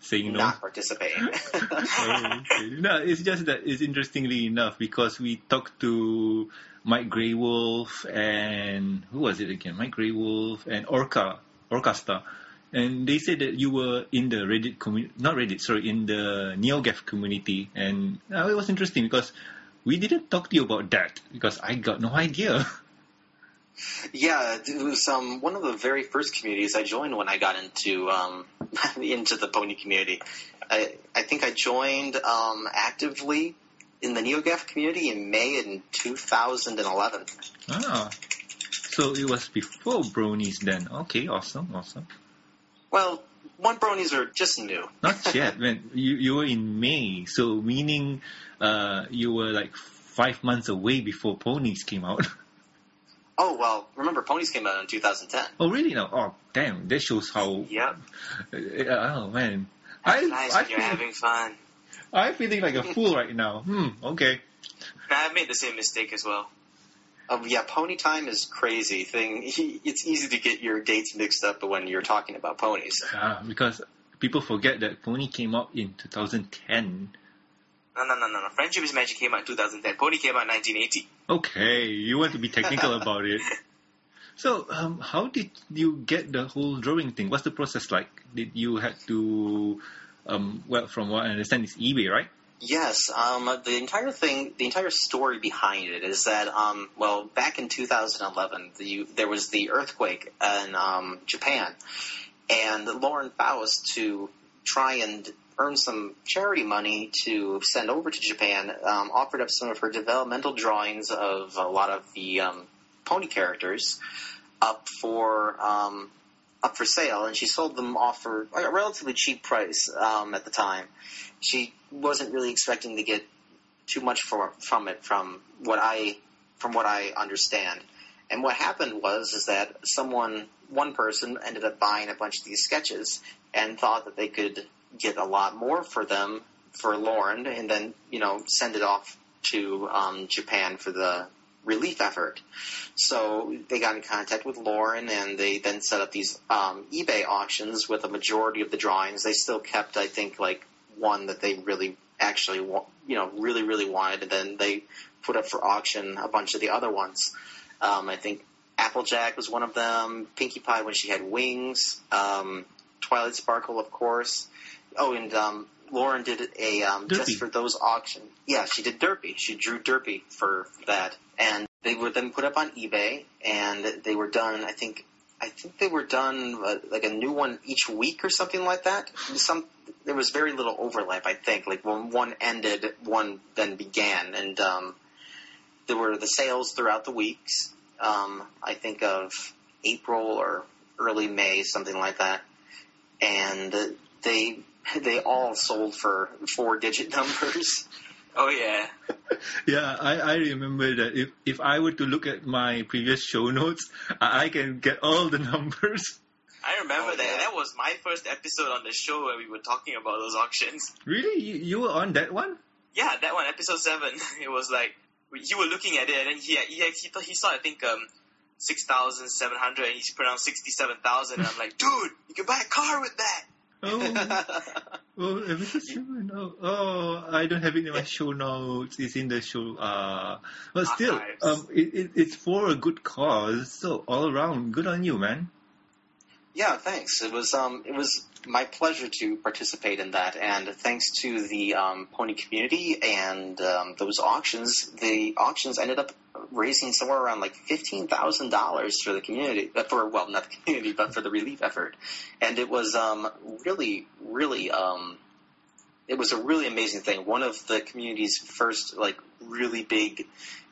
Saying no. not participating. Oh, okay. No, it's just that it's interestingly enough because we talked to Mike Greywolf and who was it again? Mike Greywolf and Orca, Orcasta. And they said that you were in the Reddit community, not Reddit, sorry, in the NeoGaf community. And uh, it was interesting because we didn't talk to you about that because I got no idea. Yeah, it was um, one of the very first communities I joined when I got into um, into the pony community. I, I think I joined um, actively in the NeoGaf community in May in 2011. ah. So it was before Bronies then. Okay, awesome, awesome. Well, one bronies are just new. Not yet, man. You you were in May, so meaning uh you were like five months away before Ponies came out. Oh well, remember ponies came out in 2010. oh really? Now, oh damn, that shows how. Yep. Uh, oh man, That's I nice I when you're feel, having fun. I'm feeling like a fool right now. Hmm. Okay. I've made the same mistake as well. Oh yeah, pony time is crazy thing. It's easy to get your dates mixed up when you're talking about ponies. Ah, because people forget that Pony came out in 2010. No, no, no, no, no. Friendship is Magic came out in 2010. Pony came out in 1980. Okay, you want to be technical about it. So, um, how did you get the whole drawing thing? What's the process like? Did you had to, um, well, from what I understand, it's eBay, right? Yes, um, the entire thing, the entire story behind it is that, um, well, back in 2011, the, there was the earthquake in um, Japan, and Lauren Faust, to try and earn some charity money to send over to Japan, um, offered up some of her developmental drawings of a lot of the um, pony characters up for um, up for sale, and she sold them off for a relatively cheap price um, at the time. She wasn't really expecting to get too much for, from it, from what I from what I understand. And what happened was is that someone, one person, ended up buying a bunch of these sketches and thought that they could get a lot more for them for Lauren, and then you know send it off to um, Japan for the relief effort. So they got in contact with Lauren, and they then set up these um, eBay auctions with a majority of the drawings. They still kept, I think, like one that they really actually, wa- you know, really really wanted, and then they put up for auction a bunch of the other ones. Um, I think Applejack was one of them. Pinkie Pie when she had wings. Um, Twilight Sparkle, of course. Oh, and um, Lauren did a um, just for those auction. Yeah, she did Derpy. She drew Derpy for that, and they were then put up on eBay, and they were done. I think I think they were done uh, like a new one each week or something like that. Some there was very little overlap. I think like when one ended, one then began, and um, there were the sales throughout the weeks. Um, I think of April or early May, something like that, and they they all sold for four digit numbers. Oh yeah. Yeah, I, I remember that if, if I were to look at my previous show notes, I, I can get all the numbers. I remember Oh, that. yeah. That was my first episode on the show where we were talking about those auctions. Really? You, you were on that one? Yeah, that one, episode seven. It was like we- you were looking at it, and then he he he, thought, he saw I think um six thousand seven hundred, and he pronounced sixty seven thousand, and I'm like, dude, you can buy a car with that. Oh, oh, episode seven. Oh, oh, I don't have it in my show notes. It's in the show. Uh, but still, um, it, it, it's for a good cause. So all around, good on you, man. Yeah, thanks. It was um, it was my pleasure to participate in that, and thanks to the um, pony community and um, those auctions, the auctions ended up raising somewhere around like fifteen thousand dollars for the community, uh, for well, not the community, but for the relief effort, and it was um, really, really um, it was a really amazing thing. One of the community's first like really big,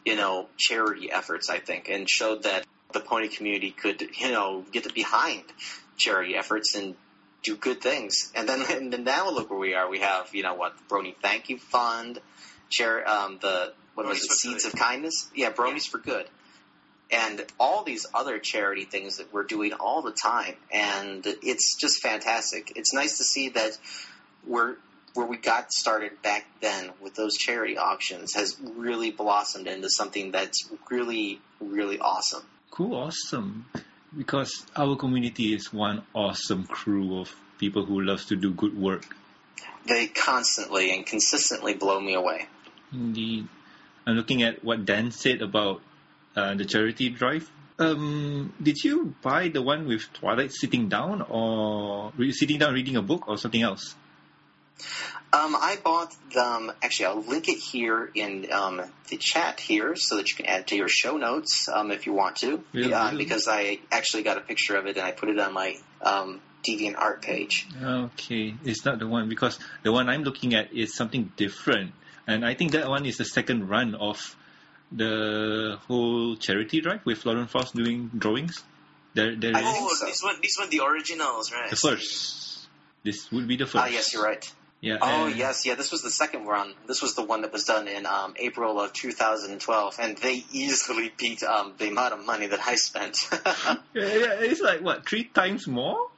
you know, charity efforts, I think, and showed that the pony community could, you know, get behind charity efforts and do good things. And then, and then now look where we are. We have, you know, what Brony Thank You Fund, chair, um, the what was it, Seeds Good. of Kindness? Yeah, Bronies for Good. And all these other charity things that we're doing all the time, and it's just fantastic. It's nice to see that we're where we got started back then with those charity auctions has really blossomed into something that's really, really awesome. Cool, awesome. Because our community is one awesome crew of people who loves to do good work. They constantly and consistently blow me away. Indeed. I'm looking at what Dan said about uh, the charity drive. Um, did you buy the one with Twilight sitting down, or re- sitting down reading a book, or something else? Um, I bought them. Actually, I'll link it here in um, the chat here so that you can add to your show notes um, if you want to. Yeah, uh, really? because I actually got a picture of it and I put it on my um, Deviant art page. Okay, it's not the one because the one I'm looking at is something different, and I think that one is the second run of the whole charity drive with Lauren Faust doing drawings. There, there I is think Oh, so. this one, this one, the originals, right? the first. This would be the first. Ah, yes, you're right. Yeah. Oh, and- yes, yeah. This was the second run. This was the one that was done in um, April of 2012, and they easily beat um, the amount of money that I spent. Yeah, yeah, it's like what three times more.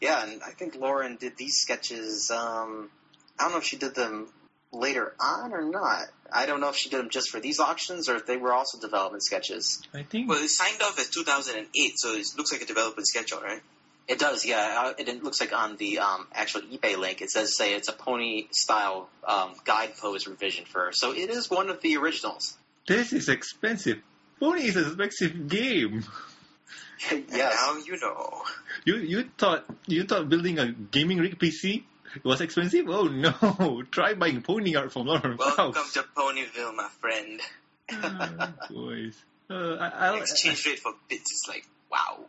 yeah, and I think Lauren did these sketches. Um, I don't know if she did them later on or not. I don't know if she did them just for these auctions or if they were also development sketches. I think. Well, it signed off as 2008, so it looks like a development schedule, right? It does, yeah. Uh, It, it looks like on the um, actual eBay link, it says say it's a pony style um, guide pose revision for her. So it is one of the originals. This is expensive. Pony is an expensive game. Yes. now you know. You you thought you thought building a gaming rig PC was expensive? Oh no! Try buying pony art from Lauren Welcome Faust. to Ponyville, my friend. Ah, boys. Uh, I, I'll, Exchange rate for bits is like, wow.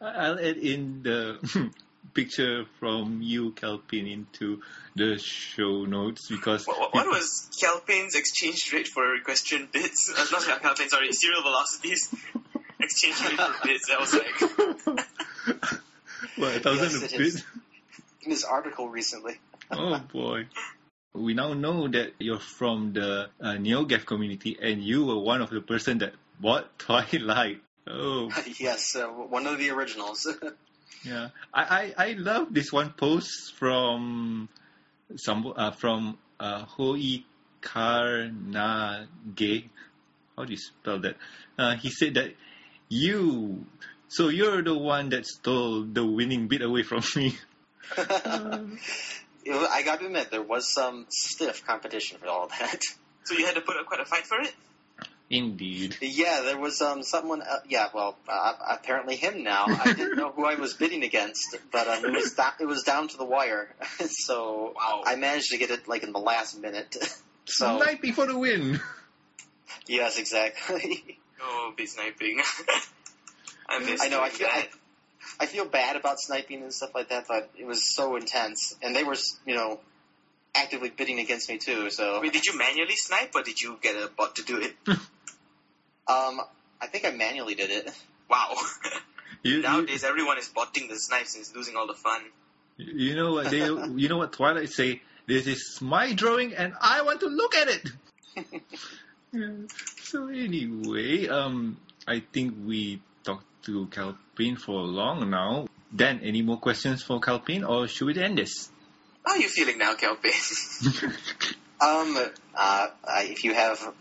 I'll add in the picture from you, Calpain, into the show notes because What, what, what was Calpain's exchange rate for equestrian bits? Uh, not Calpain, sorry, Cereal Velocities. exchange rate for bits. That was like, what a thousand Yes, a it bit. In this article recently. Oh boy. We now know that you're from the uh, NeoGaf community and you were one of the person that bought Twilight. Oh, yes, uh, one of the originals. yeah. I, I, I love this one post from some uh, from uh, Hoi Karnage. How do you spell that? Uh, he said that you, so you're the one that stole the winning bit away from me. It I got to admit, there was some stiff competition for all that. so you had to put up quite a fight for it? Indeed. Yeah, there was um someone. Uh, yeah, well, uh, apparently him now. I didn't know who I was bidding against, but um, it was da- it was down to the wire. so Wow. I managed to get it like in the last minute. so Sniping for the win. yes, exactly. Oh, be sniping. I miss I know. I doing feel I. I feel bad about sniping and stuff like that, but it was so intense, and they were you know actively bidding against me too. So Wait, did you manually snipe or did you get a bot to do it? Um, I think I manually did it. Wow. You, you, Nowadays, everyone is botting the snipes and it's losing all the fun. you know what they you know what Twilight say? This is my drawing and I want to look at it. Yeah. So anyway, um, I think we talked to Calpain for long now. Dan, any more questions for Calpain, or should we end this? How are you feeling now, Calpain? Um, uh, if you have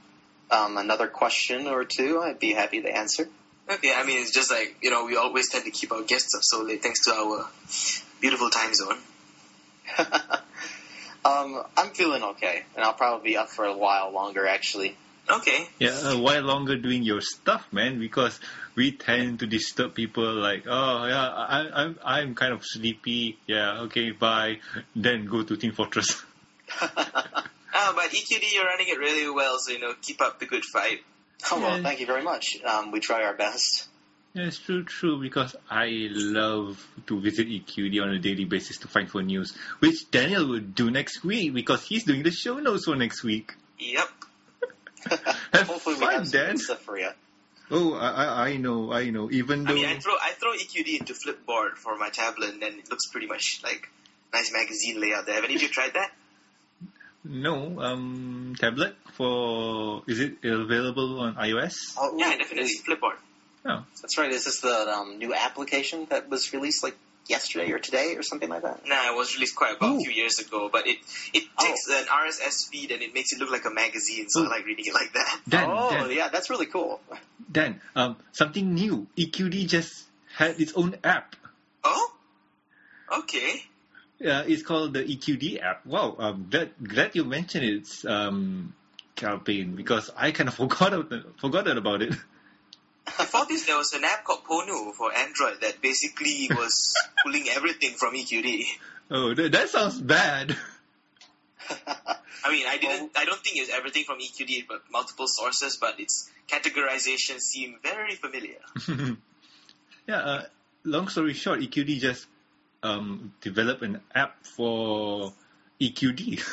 um, another question or two, I'd be happy to answer. okay, I mean, it's just like, you know, we always tend to keep our guests up so late thanks to our beautiful time zone. um, I'm feeling okay, and I'll probably be up for a while longer, actually. Okay. Yeah, a while longer doing your stuff, man, because we tend to disturb people like, oh yeah, I, I'm I'm kind of sleepy. Yeah, okay, bye. Then go to Team Fortress. Ah, but EQD, you're running it really well, so, you know, keep up the good fight. Oh, well, Yeah. thank you very much. Um, we try our best. Yeah, it's true, true, because I love to visit EQD on a daily basis to find for news, which Daniel will do next week because he's doing the show notes for next week. Yep. Have Hopefully, we fun, have Dan. good stuff for you. Oh, I, I, I know, I know. Even though I mean, I throw I throw EQD into Flipboard for my tablet, and then it looks pretty much like nice magazine layout there. Have any of you tried that? No, um, tablet for is it available on iOS? Oh, Yeah, definitely. Flipboard. Oh, that's right. Is this the um, new application that was released like yesterday or today or something like that? Nah, it was released quite about Ooh. a few years ago, but it it Oh. takes an RSS feed and it makes it look like a magazine, so I like reading it like that. Dan, oh, Dan, yeah, that's really cool. Dan, um, something new. EQD just had its own app. Oh, okay. Uh, it's called the EQD app. Wow, um, glad, glad you mentioned it, um, Calpain, because I kind of forgot about, forgotten about it. Before this, there was an app called Ponu for Android that basically was pulling everything from EQD. Oh, that, that sounds bad. I mean, I didn't. I don't think it's everything from EQD, but multiple sources. But its categorization seemed very familiar. yeah, uh, long story short, EQD just um, developed an app for EQD.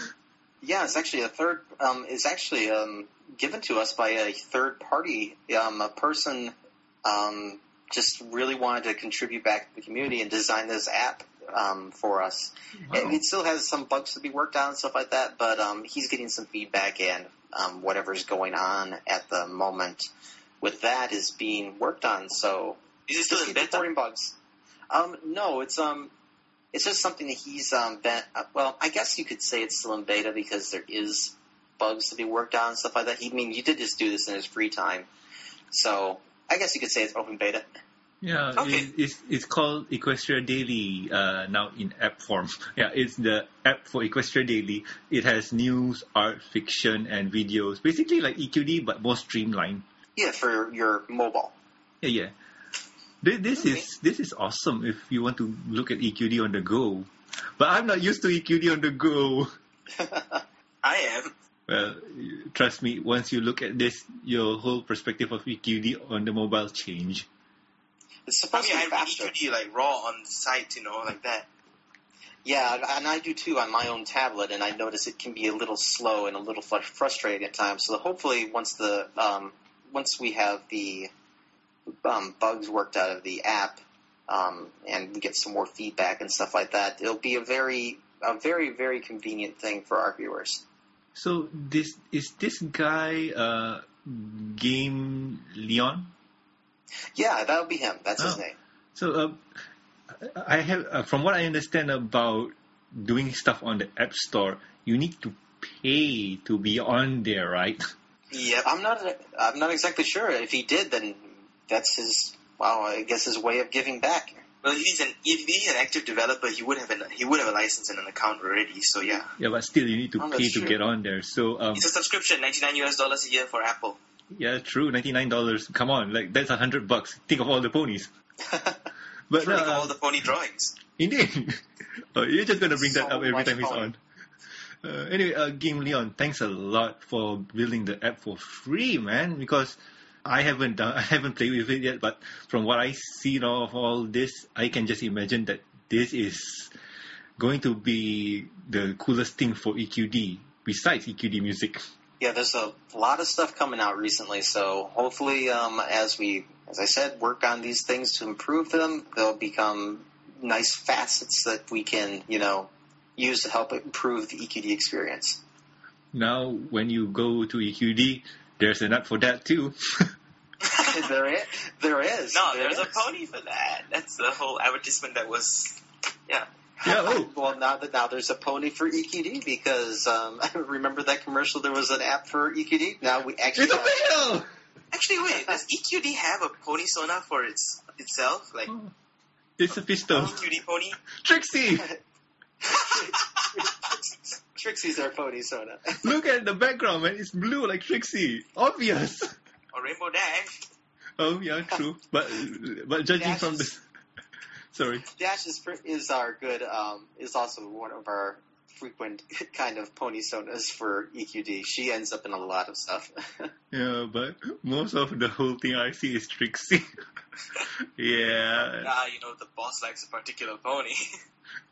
Yeah, it's actually a third. Um, it's actually um, given to us by a third party. Um, a person um, just really wanted to contribute back to the community and design this app um, for us. Wow. It, it still has some bugs to be worked on and stuff like that, but um, he's getting some feedback and um, whatever's going on at the moment with that is being worked on. So Is it still in beta? reporting bugs. Um, no, it's um, it's just something that he's um, been. Uh, well, I guess you could say it's still in beta because there is bugs to be worked on and stuff like that. He I mean he did just do this in his free time, so I guess you could say it's open beta. Yeah, Okay. it, it's it's called Equestria Daily uh, now in app form. Yeah, it's the app for Equestria Daily. It has news, art, fiction, and videos. Basically like EQD but more streamlined. Yeah, for your mobile. Yeah, yeah. This, this Okay. is this is awesome if you want to look at EQD on the go. But I'm not used to EQD on the go. I am. Well, trust me, once you look at this, your whole perspective of EQD on the mobile change. It's I supposed mean, to be read faster. EQD like raw on the site, you know, like that. Yeah, and I do too on my own tablet, and I notice it can be a little slow and a little frustrating at times. So hopefully, once the um, once we have the um, bugs worked out of the app, um, and get some more feedback and stuff like that, it'll be a very a very very convenient thing for our viewers. So this is this guy uh, Game Leon? Yeah, that'll be him. That's his Oh. name. So uh, I have, uh, from what I understand about doing stuff on the App Store, you need to pay to be on there, right? Yep. I'm not I'm not exactly sure. If he did, then that's his. Well, I guess his way of giving back. Well, if he's an if he's an active developer, he would have an he would have a license and an account already. So yeah, Yeah, but still you need to Oh, pay to true. get on there. So um, it's a subscription, ninety nine US dollars a year for Apple. Yeah, true. Ninety nine dollars. Come on, like that's a hundred bucks. Think of all the ponies. But Think of uh, all the pony drawings. Indeed. oh, you're just going to bring that up every much time he's on. Uh, anyway, uh, Game Leon, thanks a lot for building the app for free, man. Because I haven't done, I haven't played with it yet, but from what I see of all this, I can just imagine that this is going to be the coolest thing for EQD besides EQD music. Yeah, there's a lot of stuff coming out recently, so hopefully, um, as we, as I said, work on these things to improve them, they'll become nice facets that we can, you know, use to help improve the EQD experience. Now, when you go to EQD, there's an app for that too. there is, there is. No, there there's a pony for that. That's the whole advertisement that was. Yeah. Yeah, oh. well, now that now there's a pony for EQD because um, remember that commercial? There was an app for EQD. Now we actually it's have- official! Actually, wait. Does EQD have a pony sona for its itself? Like It's a pistol. EQD pony? Trixie! Trixie's our pony sona. Look at the background, man. It's blue like Trixie. Obvious. Or Rainbow Dash? Oh yeah, true. But but judging Dash from the sorry. Dash is, fr- is our good, um, is also one of our frequent kind of pony sonas for EQD. She ends up in a lot of stuff. Yeah, but most of the whole thing I see is Trixie. yeah. Ah, you know, the boss likes a particular pony.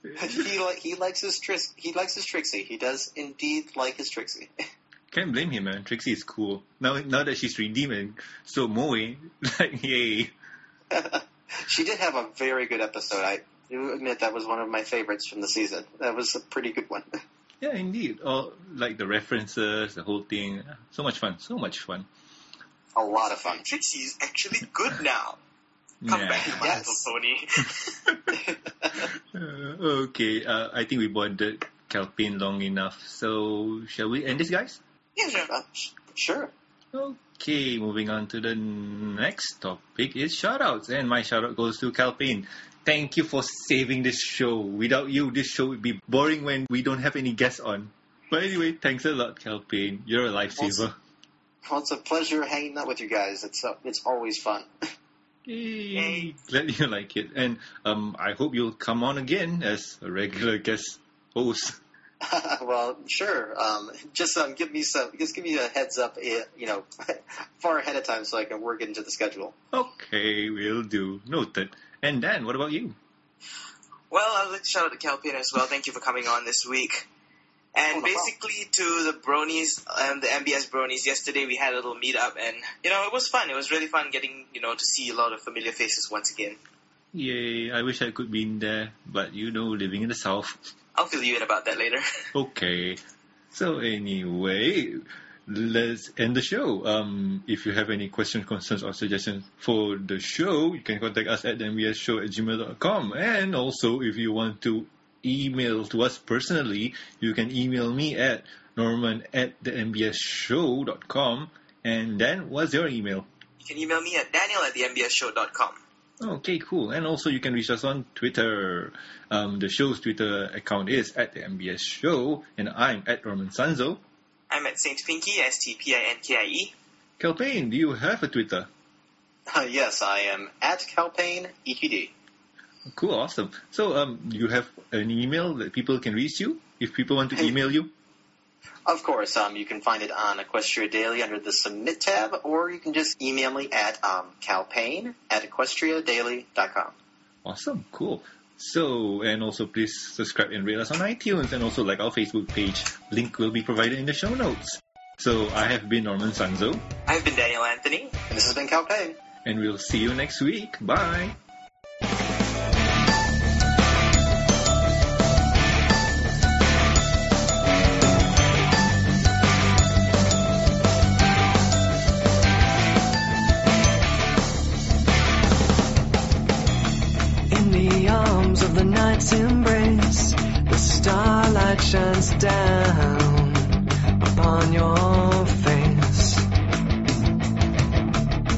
he li- he likes his tris- he likes his Trixie. He does indeed like his Trixie. Can't blame him, man. Trixie is cool. Now now that she's redeemed and so Moe, like yay. she did have a very good episode. I do admit that was one of my favorites from the season. That was a pretty good one. Yeah, indeed. All like the references, the whole thing. So much fun. So much fun. A lot of fun. Trixie is actually good now. Come yeah. back to Yes. little pony. Uh, okay, uh, I think we boarded Calpain long enough. So shall we end this, guys? Yeah, sure. Uh, sh- sure. Okay, moving on to the next topic is shoutouts, and my shoutout goes to Calpain. Thank you for saving this show. Without you, this show would be boring when we don't have any guests on. But anyway, thanks a lot, Calpain. You're a lifesaver. Well, it's a pleasure hanging out with you guys. It's uh, it's always fun. Yay! Glad you like it, and um, I hope you'll come on again as a regular guest host. well, sure. Um, just um, give me some. Just give me a heads up. eh, You know, far ahead of time so I can work it into the schedule. Okay, we'll do. Noted. And Dan, what about you? Well, I'd like to shout out to Calpain as well. Thank you for coming on this week. And Oh, no problem. basically, to the bronies, um, the MBS bronies, yesterday we had a little meetup, and you know it was fun. It was really fun getting you know to see a lot of familiar faces once again. Yay! I wish I could be in there, but you know, living in the south. I'll fill you in about that later. Okay. So anyway, let's end the show. Um, if you have any questions, concerns, or suggestions for the show, you can contact us at mbsshow at gmail.com. And also, if you want to email to us personally, you can email me at norman at the mbsshow.com. And then, what's your email? you can email me at daniel at the mbsshow.com. Okay, cool. And also you can reach us on Twitter. Um, the show's Twitter account is at the MBS Show, and I'm at Roman Sanzo. I'm at Saint Pinky, S T P I N K I E. Calpain, do you have a Twitter? yes, I am at Calpain EQD. Cool, awesome. So, um, you have an email that people can reach you if people want to email you. Of course, um, you can find it on Equestria Daily under the Submit tab, or you can just email me at um, calpain at equestriadaily.com. Awesome, cool. So, and also please subscribe and rate us on iTunes, and also like our Facebook page. Link will be provided in the show notes. So, I have been Norman Sanzo, I've been Daniel Anthony. And this has been Calpain. and we'll see you next week. Bye. night's embrace, the starlight shines down upon your face,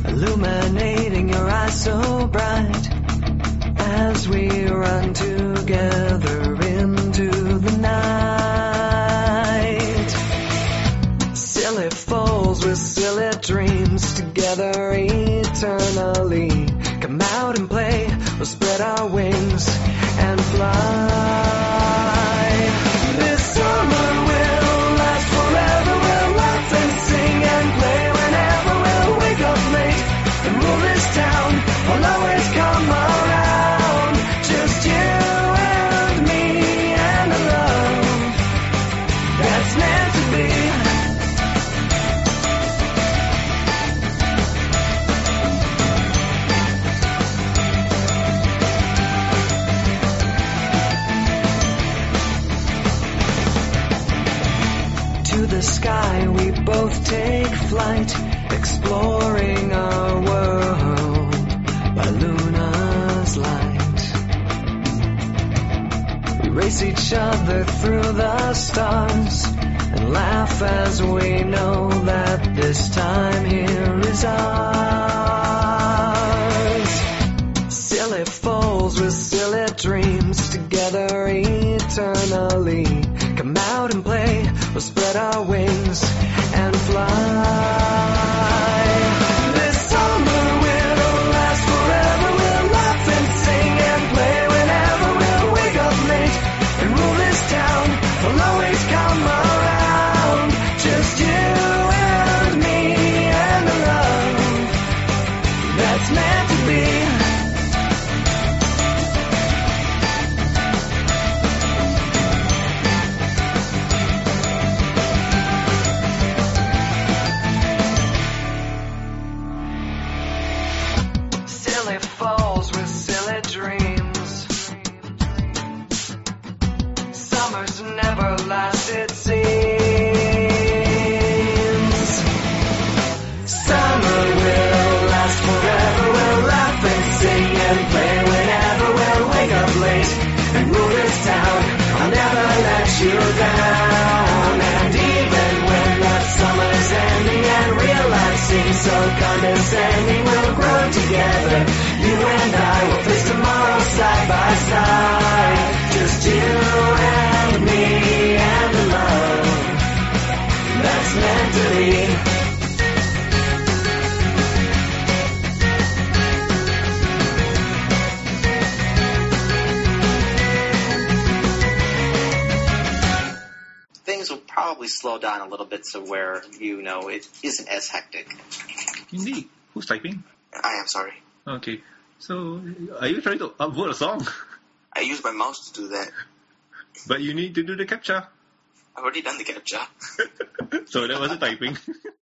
illuminating your eyes so bright as we run together into the night. Silly fools with silly dreams together eternally. Come out and play, we'll spread our wings fly. each other through the stars and laugh as we know that this time here is ours. sorry. Okay. So, are you trying to upload a song? I use my mouse to do that. But you need to do the captcha. I've already done the captcha. so that was a typing.